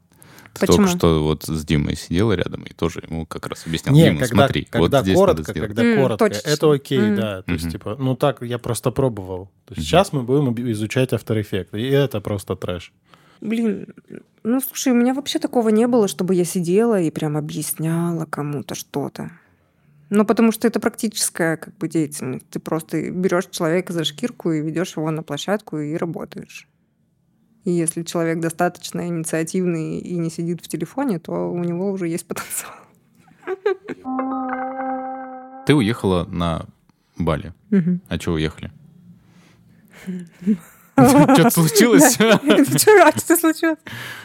Ты Почему? только что вот с Димой сидела рядом и тоже ему как раз объяснял. Не, Дима, когда, смотри, когда вот здесь коротко, надо сделать. когда М, коротко, точечно. это окей, М. да. То есть, Мгм. типа, ну так, я просто пробовал. То есть Мгм. сейчас мы будем изучать After Effects, и это просто трэш. Блин, ну слушай, у меня вообще такого не было, чтобы я сидела и прям объясняла кому-то что-то. Ну, потому что это практическая как бы деятельность. Ты просто берешь человека за шкирку и ведешь его на площадку и работаешь. И если человек достаточно инициативный и не сидит в телефоне, то у него уже есть потенциал. Ты уехала на Бали. Мгм. А чего уехали? Что-то случилось? Вчера что случилось?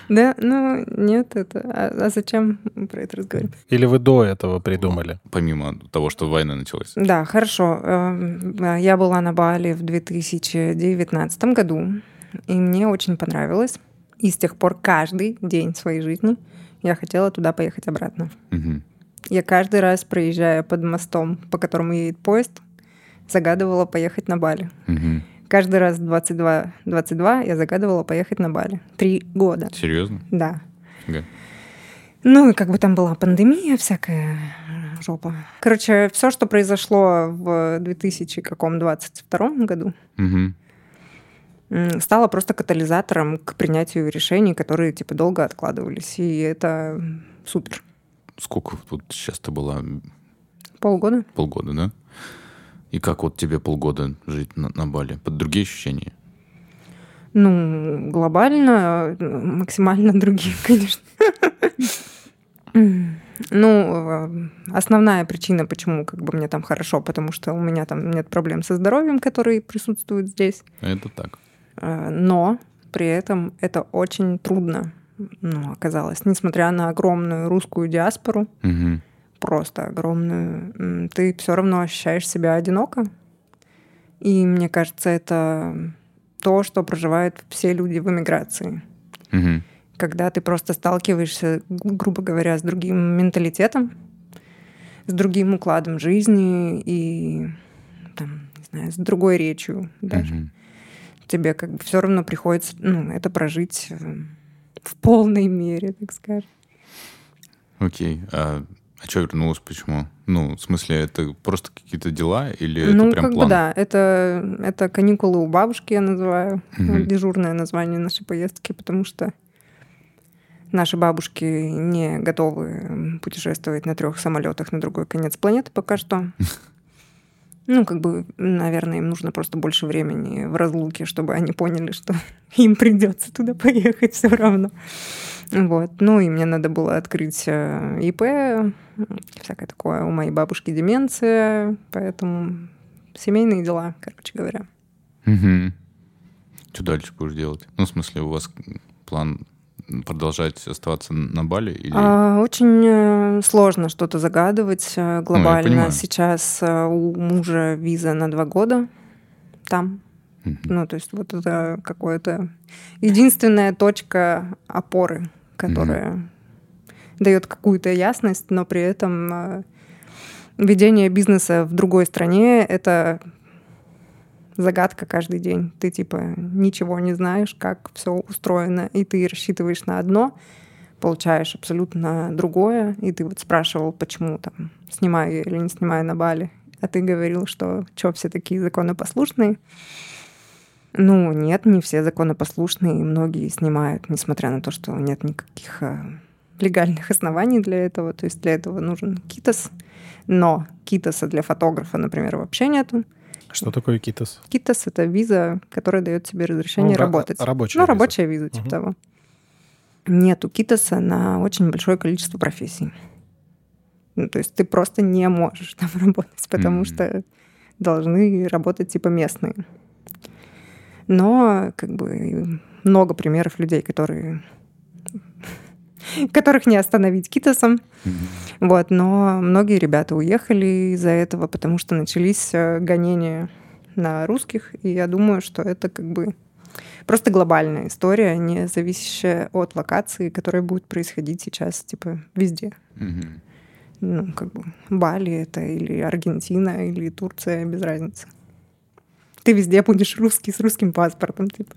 Да, ну нет, это... А а зачем мы про это разговариваем? Или вы до этого придумали? Помимо того, что война началась. Да, хорошо. Эм, э, Я была на Бали в 2019 году, и мне очень понравилось. И с тех пор каждый день своей жизни я хотела туда поехать обратно. Мгм. Я каждый раз, проезжая под мостом, по которому едет поезд, загадывала поехать на Бали. Мгм. Каждый раз в 22-22 я загадывала поехать на Бали. Три года. Серьезно? Да. Ага. Ну, и как бы там была пандемия, всякая жопа. Короче, все, что произошло в 2022 году, Мгм. М, стало просто катализатором к принятию решений, которые типа долго откладывались. И это супер. Сколько тут сейчас ты была? Полгода? Полгода, да? И как вот тебе полгода жить на, на Бали? Под другие ощущения? Ну, глобально, максимально другие, конечно. Ну, э, основная причина, почему как бы мне там хорошо, потому что у меня там нет проблем со здоровьем, которые присутствуют здесь. Это так. Э, Но при этом это очень трудно, ну, оказалось. Несмотря на огромную русскую диаспору, Мгм. просто огромную, ты все равно ощущаешь себя одиноко. И мне кажется, это то, что проживают все люди в эмиграции. Мгм. Когда ты просто сталкиваешься, грубо говоря, с другим менталитетом, с другим укладом жизни и там, не знаю, с другой речью даже. Мгм. Тебе как бы все равно приходится ну, это прожить э, в полной мере, так скажем. Окей. А, а что вернулась? Почему? Ну, в смысле, это просто какие-то дела или это ну, прям как план? бы да, это, это каникулы у бабушки, я называю. Мгм. Дежурное название нашей поездки, потому что наши бабушки не готовы путешествовать на трех самолетах на другой конец планеты пока что. Ну, как бы, наверное, им нужно просто больше времени в разлуке, чтобы они поняли, что им придется туда поехать все равно. Вот. Ну, и мне надо было открыть э, ИП, всякое такое. У моей бабушки деменция, поэтому семейные дела, короче говоря. Мгм. Что дальше будешь делать? Ну, в смысле, у вас план продолжать оставаться на Бали? Или... А, Очень э, сложно что-то загадывать э, глобально. понимаю. Сейчас э, у мужа виза на два года там. Ну, то есть вот это какое-то единственная точка опоры, которая дает какую-то ясность, но при этом ведение бизнеса в другой стране — это загадка каждый день. Ты типа ничего не знаешь, как все устроено, и ты рассчитываешь на одно, получаешь абсолютно другое, и ты вот спрашивал, почему там снимаю я или не снимаю на Бали, а ты говорил, что что все такие законопослушные. Ну, нет, не все законопослушные, многие снимают, несмотря на то, что нет никаких э, легальных оснований для этого. То есть для этого нужен КИТОС. Но КИТОСа для фотографа, например, вообще нету. Что такое КИТОС? КИТОС — это виза, которая дает тебе разрешение Ну, ра- работать. рабочая ну, виза. рабочая виза, типа Мгм. того. Нету КИТОСа на очень большое количество профессий. Ну, то есть ты просто не можешь там работать, потому Мгм. что должны работать типа местные. Но как бы много примеров людей, которые которых не остановить китосом. Вот, но многие ребята уехали из-за этого, потому что начались э, гонения на русских, и я думаю, что это как бы просто глобальная история, не зависящая от локации, которая будет происходить сейчас, типа, везде. Ну, как бы Бали это или Аргентина, или Турция, без разницы. Ты везде будешь русский с русским паспортом, типа.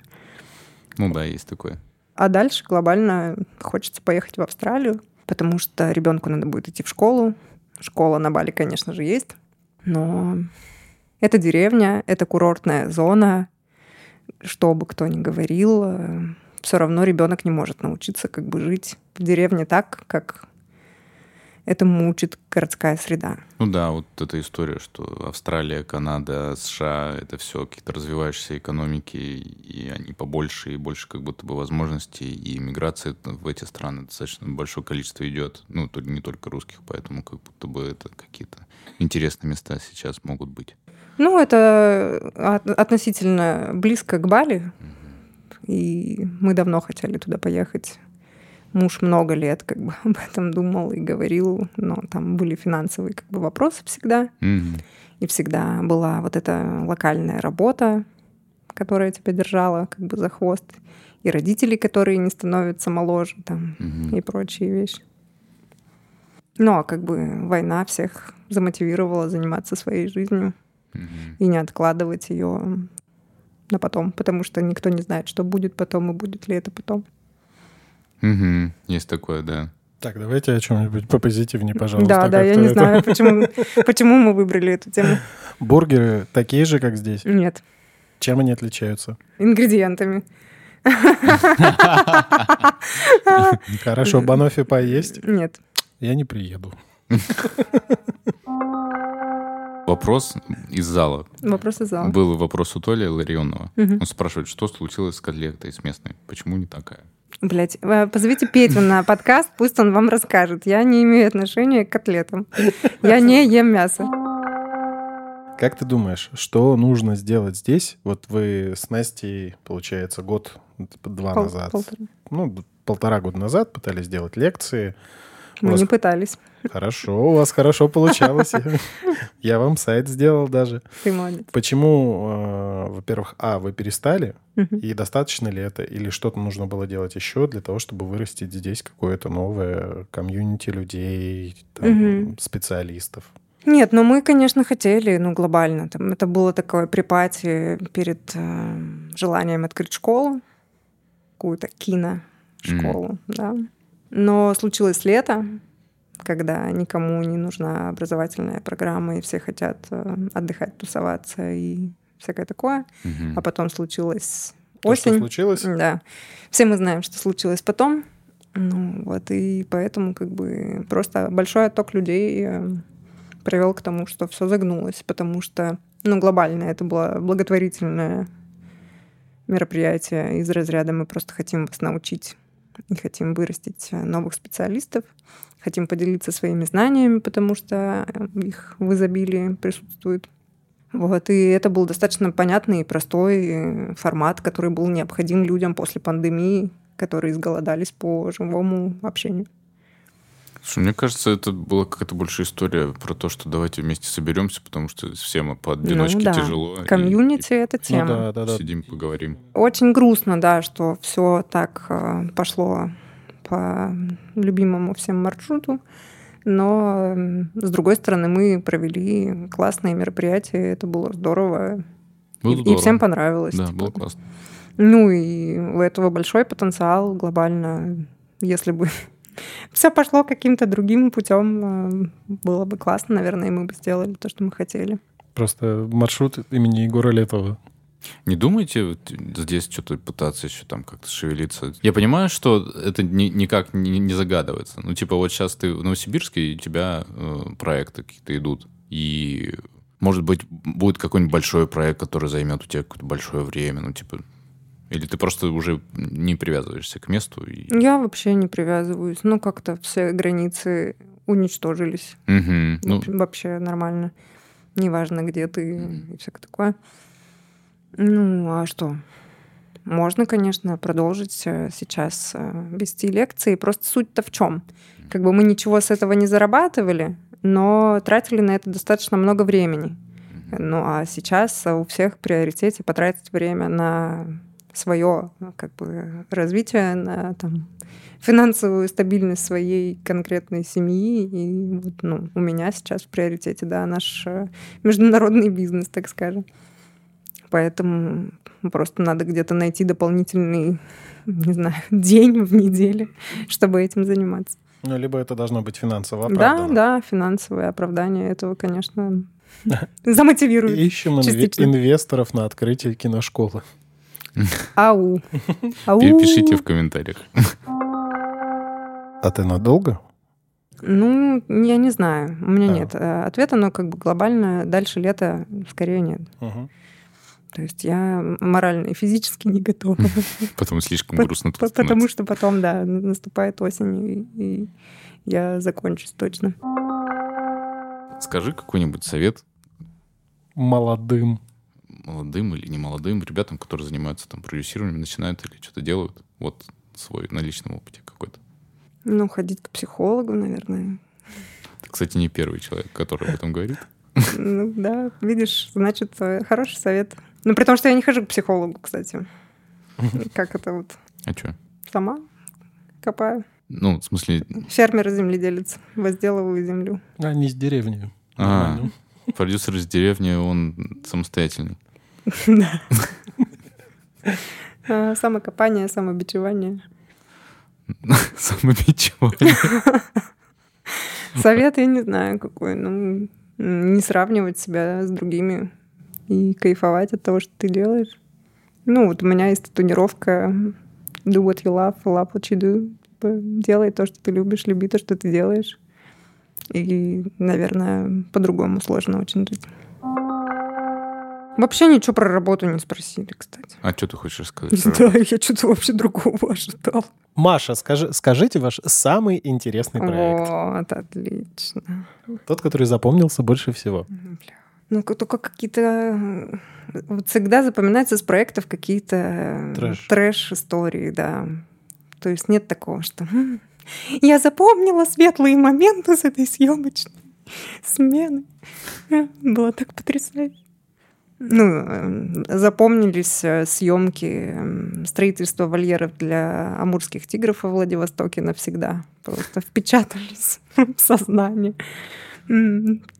Ну да, есть такое. А дальше глобально хочется поехать в Австралию, потому что ребенку надо будет идти в школу. Школа на Бали, конечно же, есть, но это деревня, это курортная зона. Что бы кто ни говорил, все равно ребенок не может научиться как бы жить в деревне так, как этому учит городская среда. Ну да, вот эта история, что Австралия, Канада, США — это все какие-то развивающиеся экономики, и они побольше, и больше как будто бы возможностей, и миграция в эти страны достаточно большое количество идет, ну, то- не только русских, поэтому как будто бы это какие-то интересные места сейчас могут быть. Ну, это от- относительно близко к Бали, и мы давно хотели туда поехать. Муж много лет как бы об этом думал и говорил, но там были финансовые как бы вопросы всегда, Мгм. и всегда была вот эта локальная работа, которая тебя держала как бы за хвост, и родители, которые не становятся моложе там Мгм. и прочие вещи. Ну, а как бы война всех замотивировала заниматься своей жизнью Мгм. и не откладывать ее на потом, потому что никто не знает, что будет потом и будет ли это потом. Мгм. Есть такое, да. Так, давайте о чем-нибудь попозитивнее, пожалуйста. да, да, я не это- знаю, почему, почему мы выбрали эту тему. Бургеры такие же, как здесь? Нет, Чем они отличаются? ингредиентами. Хорошо, банофи поесть? Нет. Я не приеду. Вопрос из зала. Вопрос из зала. Был вопрос у Толи Ларионова. Мгм. Он спрашивает, что случилось с котлетой, с местной? Почему не такая? Блять, позовите Петю на подкаст, пусть он вам расскажет. Я не имею отношения к котлетам. Я не ем мясо. Как ты думаешь, что нужно сделать здесь? Вот вы с Настей, получается, год-два Пол- назад, полтора. ну, полтора года назад пытались сделать лекции. Мы вас- не пытались. Хорошо, у вас хорошо получалось. Я вам сайт сделал даже. Ты молодец. Почему, э, во-первых, а, вы перестали, и достаточно ли это, или что-то нужно было делать еще для того, чтобы вырастить здесь какое-то новое комьюнити людей, специалистов? Нет, ну мы, конечно, хотели, ну, глобально. Там, это было такое припати перед э, желанием открыть школу, какую-то кино-школу, да. Но случилось лето, когда никому не нужна образовательная программа, и все хотят э, отдыхать, тусоваться и всякое такое. Мгм. А потом случилась То, что осень. случилось? Да. Все мы знаем, что случилось потом. Ну, вот, и поэтому как бы просто большой отток людей э, привел к тому, что все загнулось, потому что, ну, глобально это было благотворительное мероприятие из разряда мы просто хотим вас научить и хотим вырастить новых специалистов, хотим поделиться своими знаниями, потому что э, их в изобилии присутствует. Вот, и это был достаточно понятный и простой э, формат, который был необходим людям после пандемии, которые изголодались по живому общению. Слушай, мне кажется, это была какая-то больше история про то, что давайте вместе соберемся, потому что всем поодиночке Ну да. тяжело. и- Комьюнити — это Ну тема. да, да, да. Сидим, поговорим. Очень грустно, да, что все так э, пошло по любимому всем маршруту. Но, с другой стороны, мы провели классные мероприятия, это было здорово. Было и, и здорово. всем понравилось. Да, типа. было классно. Ну и у этого большой потенциал глобально. Если бы все пошло каким-то другим путем, э, было бы классно, наверное, и мы бы сделали то, что мы хотели. Просто маршрут имени Егора Летова. Не думайте вот здесь что-то пытаться еще там как-то шевелиться? Я понимаю, что это ни- никак не, не загадывается. Ну, типа, вот сейчас ты в Новосибирске, и у тебя э, проекты какие-то идут. И, может быть, будет какой-нибудь большой проект, который займет у тебя какое-то большое время. Ну, типа, или ты просто уже не привязываешься к месту? И... Я вообще не привязываюсь. Ну, как-то все границы уничтожились. Мгм. Ну, Вообще- Вообще нормально. Неважно, где ты и всякое такое. Ну, а что? Можно, конечно, продолжить э, сейчас э, вести лекции. Просто суть-то в чем? Как бы мы ничего с этого не зарабатывали, но тратили на это достаточно много времени. Ну, а сейчас у всех в приоритете потратить время на свое как бы, развитие, на там, финансовую стабильность своей конкретной семьи. И вот, ну, у меня сейчас в приоритете, да, наш э, международный бизнес, так скажем. Поэтому просто надо где-то найти дополнительный, не знаю, день в неделе, чтобы этим заниматься. Ну, либо это должно быть финансово Да, оправдано. да, финансовое оправдание этого, конечно, замотивирует. Ищем инве- инвесторов на открытие киношколы. Ау. Ау. Пишите в комментариях. А ты надолго? Ну, я не знаю. У меня А. нет э, ответа, но как бы глобально дальше лета скорее нет. Мгм. То есть я морально и физически не готова. Потом слишком грустно Потому что потом, да, наступает осень, и и я закончусь точно. Скажи какой-нибудь совет Молодым. Молодым или не молодым ребятам, которые занимаются там продюсированием, начинают или что-то делают. Вот свой на личном опыте какой-то. Ну, ходить к психологу, наверное. Ты, кстати, не первый человек, который об этом говорит. Ну, да, видишь, значит, э, хороший совет. Ну, при том, что я не хожу к психологу, кстати. Как это вот? А что? Сама копаю. Ну, в смысле, Фермер земледелец. Возделываю землю. А, не с деревни. А. Продюсер из деревни, он самостоятельный. Да. А, Самокопание, самобичевание. Самобичевание. Совет я не знаю какой. Ну, не сравнивать себя с другими и кайфовать от того, что ты делаешь. Ну, вот у меня есть татуировка Do what you love, love what you do. Делай то, что ты любишь, люби то, что ты делаешь. И, наверное, по-другому сложно очень жить. Вообще ничего про работу не спросили, кстати. А что ты хочешь Не сказать? про- знаю, я что-то вообще другого ожидал. Маша, скажи, скажите ваш самый интересный проект. Вот, отлично. Тот, который запомнился больше всего. Ну, только какие-то... э, Вот всегда запоминаются с проектов какие-то э, Трэш. трэш-истории, да. То есть нет такого, что «М, я запомнила светлые моменты с этой съемочной смены. Было так потрясающе. Ну, э, запомнились съемки строительства вольеров для амурских тигров во Владивостоке навсегда. Просто впечатались в сознание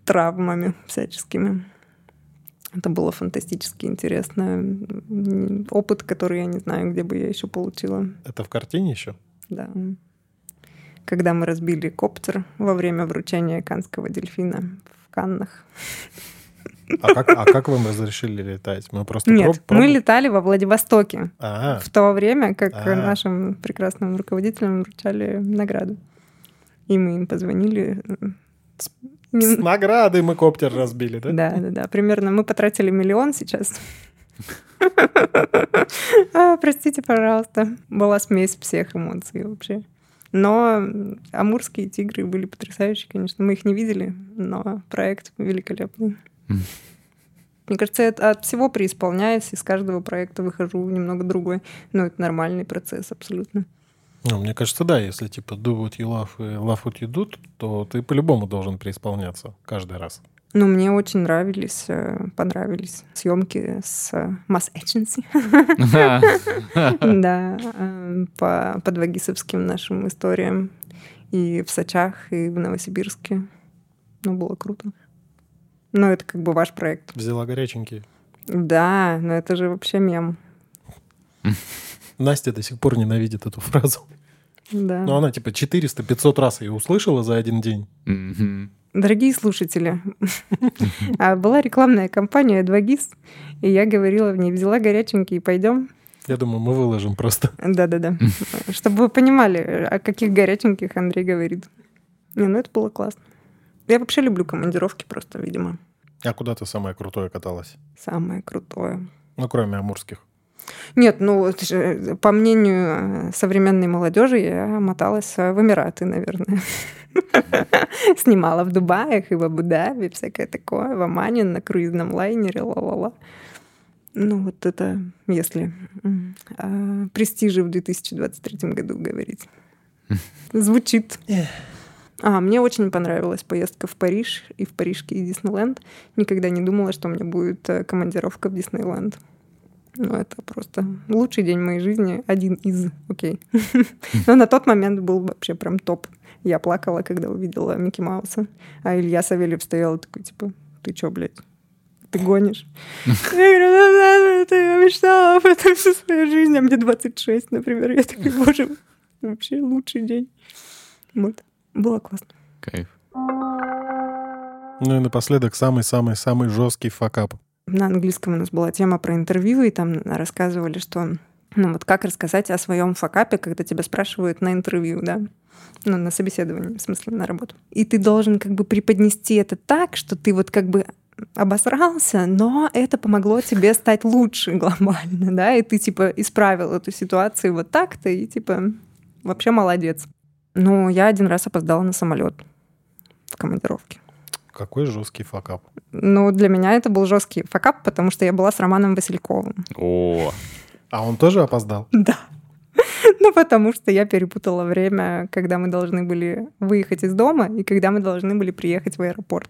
травмами всяческими. Это было фантастически интересно. Опыт, который я не знаю, где бы я еще получила. Это в картине еще? Да. Когда мы разбили коптер во время вручения канского дельфина в Каннах. А как, а как вам разрешили летать? Мы просто Нет, проб- проб- мы летали во Владивостоке А, в то время, как А. нашим прекрасным руководителям вручали награду. И мы им позвонили. э, с- с наградой мы коптер разбили, да? Да, да, да. Примерно мы потратили миллион сейчас. А, Простите, пожалуйста. Была смесь всех эмоций вообще. Но амурские тигры были потрясающие, конечно. Мы их не видели, но проект великолепный. Мне кажется, я от всего преисполняюсь, из каждого проекта выхожу немного другой. Но это нормальный процесс абсолютно. Ну, мне кажется, да, если типа do what you love и love what you do, то ты по-любому должен преисполняться каждый раз. Но мне очень нравились, э, понравились съемки с э, Mass Agency. Да, э, по подвагисовским нашим историям. И в Сочах, и в Новосибирске. Ну, было круто. Ну, это как бы ваш проект. Взяла горяченькие. Да, но это же вообще мем. Настя до сих пор ненавидит эту фразу. Да. Ну, она типа 400-500 раз ее услышала за один день. Дорогие слушатели, а была рекламная кампания «Двагис», и я говорила в ней, взяла горяченький, пойдем. Я думаю, мы выложим просто. Да-да-да. Чтобы вы понимали, о каких горяченьких Андрей говорит. Не, ну это было классно. Я вообще люблю командировки просто, видимо. А куда ты самое крутое каталась? Самое крутое. Ну, кроме амурских. Нет, ну, по мнению э, современной молодежи, я моталась э, в Эмираты, наверное. Снимала в Дубаях и в Абу-Даби, всякое такое, в Омане на круизном лайнере, ла-ла-ла. Ну, вот это, если о престиже в 2023 году говорить. Звучит. А, мне очень понравилась поездка в Париж и в парижский Диснейленд. Никогда не думала, что у меня будет э, командировка в Диснейленд. Ну, это просто лучший день моей жизни, один из, окей. Но на тот момент был вообще прям топ. Я плакала, когда увидела Микки Мауса. А Илья Савельев стоял такой, типа, ты чё, блядь? Ты гонишь? Я говорю, «Ну да, это я мечтала об этом всю свою жизнь, а мне 26, например. Я такой, боже, вообще лучший день. Вот. Было классно. Кайф. Ну и напоследок самый-самый-самый жесткий факап. на английском у нас была тема про интервью, и там рассказывали, что ну вот как рассказать о своем факапе, когда тебя спрашивают на интервью, да, ну, на собеседовании, в смысле, на работу. И ты должен как бы преподнести это так, что ты вот как бы обосрался, но это помогло тебе стать лучше глобально, да, и ты типа исправил эту ситуацию вот так-то, и типа вообще молодец. Ну, я один раз опоздала на самолет в командировке. Какой жесткий факап. Ну, для меня это был жесткий факап, потому что я была с Романом Васильковым. О, А он тоже опоздал? Да. Ну, потому что я перепутала время, когда мы должны были выехать из дома и когда мы должны были приехать в аэропорт.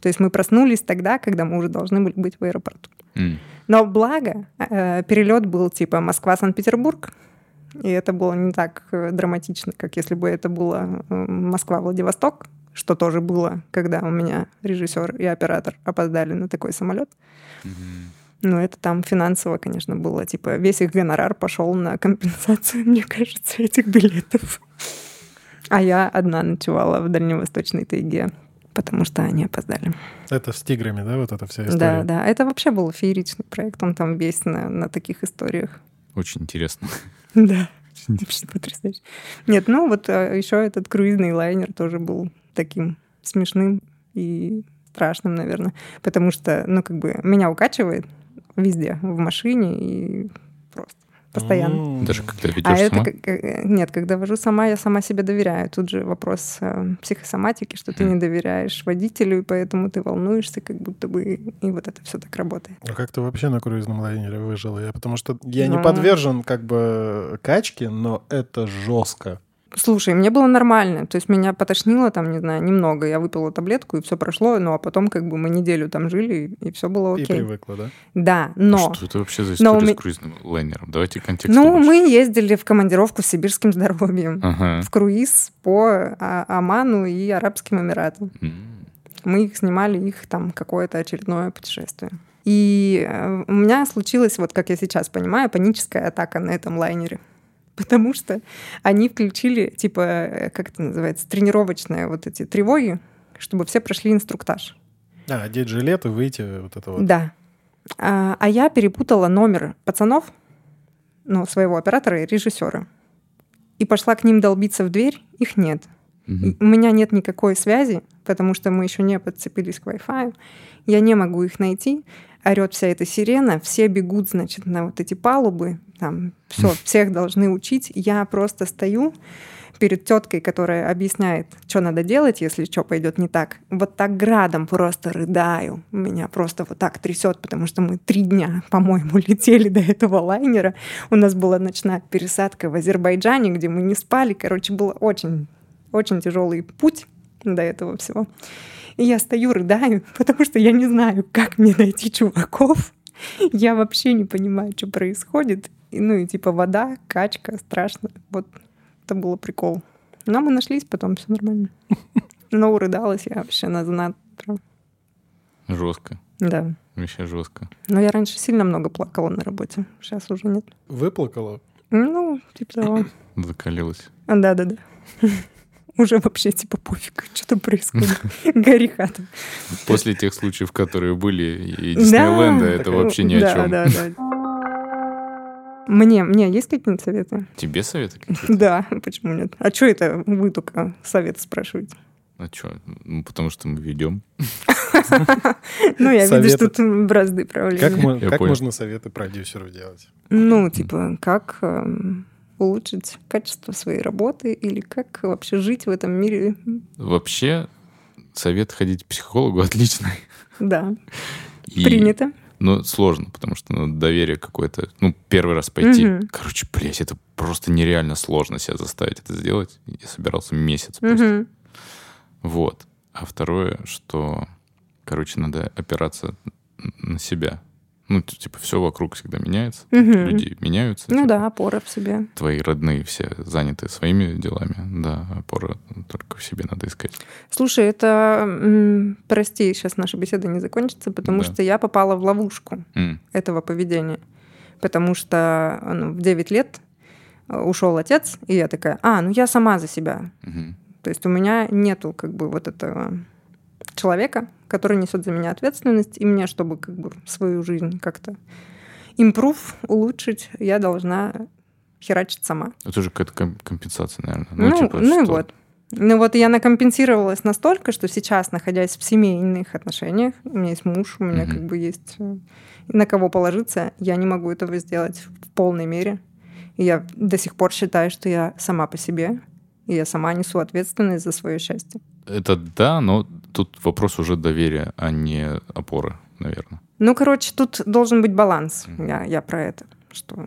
То есть мы проснулись тогда, когда мы уже должны были быть в аэропорту. м, Но благо, э, перелет был типа Москва-Санкт-Петербург, и это было не так э, драматично, как если бы это было Москва-Владивосток, что тоже было, когда у меня режиссер и оператор опоздали на такой самолет. мгм. Ну, это там финансово, конечно, было. Типа, весь их гонорар пошел на компенсацию, мне кажется, этих билетов. А я одна ночевала в дальневосточной тайге, потому что они опоздали. Это с тиграми, да, вот эта вся история? Да, да. Это вообще был фееричный проект. Он там весь на, на таких историях. Очень интересно. Да. Вообще потрясающе. Нет, ну вот еще этот круизный лайнер тоже был таким смешным и страшным, наверное. Потому что, ну, как бы, меня укачивает везде, в машине и постоянно. М. Даже когда ведешь А это сама? как- э, нет, когда вожу сама, я сама себе доверяю. Тут же вопрос э, психосоматики, что ты Мгм. не доверяешь водителю, и поэтому ты волнуешься, как будто бы, и вот это все так работает. А как ты вообще на круизном лайнере выжила? Я, потому что я не Ну. подвержен как бы качке, но это жестко. Слушай, мне было нормально. То есть меня потошнило там, не знаю, немного. Я выпила таблетку, и все прошло. Ну, а потом как бы мы неделю там жили, и все было И окей. привыкла, да? Да, но... Что это вообще за Но история ме- с круизным лайнером? Давайте контекст. Ну, побольше. мы ездили в командировку с сибирским здоровьем. Ага. В круиз по А- Оману и Арабским Эмиратам. М, Мы их снимали, их там какое-то очередное путешествие. И э, у меня случилась, вот как я сейчас понимаю, паническая атака на этом лайнере. Потому что они включили, типа, э, как это называется, тренировочные вот эти тревоги, чтобы все прошли инструктаж. А, одеть жилет и выйти вот это вот. Да. А, а я перепутала номер пацанов, ну, своего оператора и режиссера. И пошла к ним долбиться в дверь, их нет. И У меня нет никакой связи, потому что мы еще не подцепились к Wi-Fi. Я не могу их найти. Орет вся эта сирена, все бегут, значит, на вот эти палубы. Там все, всех должны учить. Я просто стою перед теткой, которая объясняет, что надо делать, если что пойдет не так. Вот так градом просто рыдаю. Меня просто вот так трясет, потому что мы три дня, по-моему, летели до этого лайнера. У нас была ночная пересадка в Азербайджане, где мы не спали. Короче, было очень очень тяжелый путь до этого всего. И я стою, рыдаю, потому что я не знаю, как мне найти чуваков. Я вообще не понимаю, что происходит. И, ну и типа вода, качка, страшно. Вот это было прикол. Но мы нашлись, потом все нормально. Но урыдалась я вообще на знат. прям. Жестко. Да. Вообще жестко. Но я раньше сильно много плакала на работе. Сейчас уже нет. Выплакала? Ну, типа того. Закалилась. Да-да-да. Уже вообще типа пофиг, что там происходит. Гори хата. После тех случаев, которые были, и Диснейленда, это вообще ни о чем. Да, да. Мне, мне есть какие-нибудь советы? Тебе советы какие-то? Да, почему нет? А что это вы только советы спрашиваете? А что? Ну, потому что мы ведем. Ну, я вижу, что тут бразды правления. Как, можно советы продюсеру делать? Ну, типа, как эм, улучшить качество своей работы или как вообще жить в этом мире? Вообще, совет ходить к психологу отличный. Да, принято. Но сложно, потому что ну, доверие какое-то... Ну, первый раз пойти... Мгм. Короче, блядь, это просто нереально сложно себя заставить это сделать. Я собирался месяц просто. Мгм. Вот. А второе, что, короче, надо опираться на себя. Ну, типа, все вокруг всегда меняется. Мгм. Люди меняются. Ну типа, да, опора в себе. Твои родные все заняты своими делами. Да, опора только в себе надо искать. Слушай, это, прости, сейчас наша беседа не закончится, потому Да. что я попала в ловушку М, этого поведения. Потому что ну, в 9 лет э, ушел отец, и я такая, а, ну я сама за себя. мгм. То есть у меня нету как бы вот этого человека, который несет за меня ответственность, и мне, чтобы как бы свою жизнь как-то импрув, улучшить, я должна херачить сама. Это же какая-то ком- компенсация, наверное. Ну, типа, ну и что- вот. Ну вот я накомпенсировалась настолько, что сейчас, находясь в семейных отношениях, у меня есть муж, у меня Мгм. как бы есть э, на кого положиться, я не могу этого сделать в полной мере. И я до сих пор считаю, что я сама по себе, и я сама несу ответственность за свое счастье. Это да, но тут вопрос уже доверия, а не опоры, наверное. Ну, короче, тут должен быть баланс. Мгм. Я, я про это, что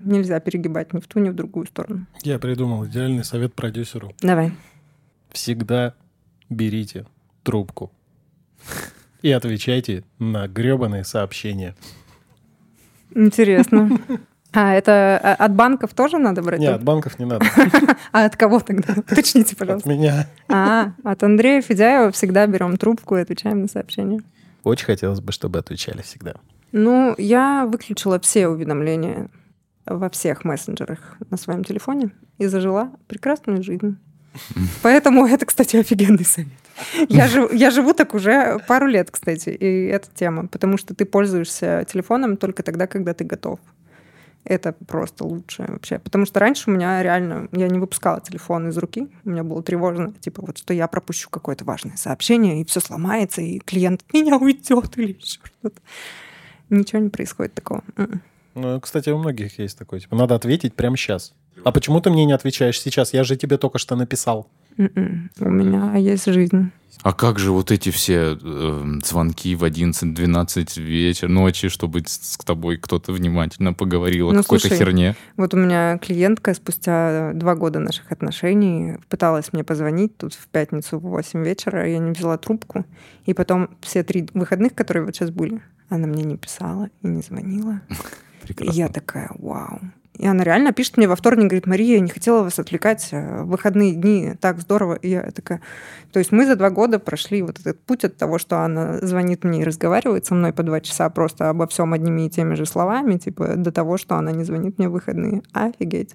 нельзя перегибать ни в ту, ни в другую сторону. Я придумал идеальный совет продюсеру. Давай. Всегда берите трубку и отвечайте на гребаные сообщения. Интересно. А это а, от банков тоже надо брать? Не, от банков не надо. А от кого тогда? Уточните, От пожалуйста. меня. А, от Андрея Федяева всегда берем трубку и отвечаем на сообщения. Очень хотелось бы, чтобы отвечали всегда. Ну, я выключила все уведомления во всех мессенджерах на своем телефоне и зажила прекрасную жизнь. Поэтому это, кстати, офигенный совет. Я, жив- я живу так уже пару лет, кстати, и это тема, потому что ты пользуешься телефоном только тогда, когда ты готов. Это просто лучшее вообще. Потому что раньше у меня реально, я не выпускала телефон из руки, у меня было тревожно, типа вот, что я пропущу какое-то важное сообщение, и все сломается, и клиент от меня уйдет или еще что-то. Ничего не происходит такого. М-м. Ну, кстати, у многих есть такое. Типа, надо ответить прямо сейчас. А почему ты мне не отвечаешь сейчас? Я же тебе только что написал. М-м. У меня есть жизнь. А как же вот эти все э, звонки в 11-12 вечера, ночи, чтобы с тобой кто-то внимательно поговорил о Ну, какой-то слушай, херне? Вот у меня клиентка спустя два года наших отношений пыталась мне позвонить тут в пятницу в 8 вечера, я не взяла трубку. И потом все три выходных, которые вот сейчас были, она мне не писала и не звонила. И Прекрасно. я такая, вау. И она реально пишет мне во вторник, говорит, Мария, я не хотела вас отвлекать э, в выходные дни, так здорово. И я такая... То есть мы за два года прошли вот этот путь от того, что она звонит мне и разговаривает со мной по два часа просто обо всем одними и теми же словами, типа до того, что она не звонит мне в выходные. Офигеть.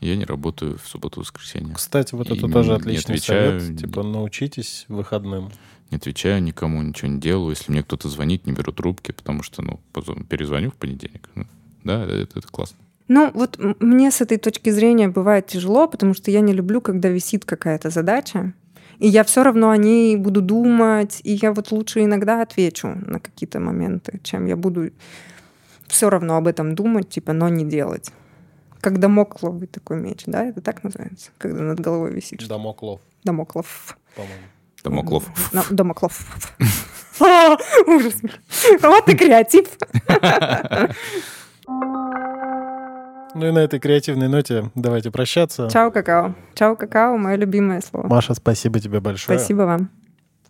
Я не работаю в субботу-воскресенье. Кстати, вот И это тоже не отличный отвечаю. совет. Типа, научитесь выходным. Не отвечаю никому, ничего не делаю. Если мне кто-то звонит, не беру трубки, потому что, ну, перезвоню в понедельник. Ну, Да, это, это классно. Ну, вот мне с этой точки зрения бывает тяжело, потому что я не люблю, когда висит какая-то задача, и я все равно о ней буду думать, и я вот лучше иногда отвечу на какие-то моменты, чем я буду все равно об этом думать, типа, но не делать. Как домокловый такой меч, да, это так называется, когда над головой висит. Домоклов, Домоклов. по-моему. Домоклов. Домоклов. Ужас. Вот и креатив. Ну и на этой креативной ноте давайте прощаться. Чао, какао. Чао, какао, мое любимое слово. Маша, спасибо тебе большое. Спасибо вам.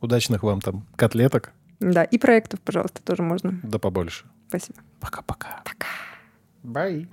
Удачных вам там котлеток. Да, и проектов, пожалуйста, тоже можно. Да побольше. Спасибо. Пока-пока. Бай.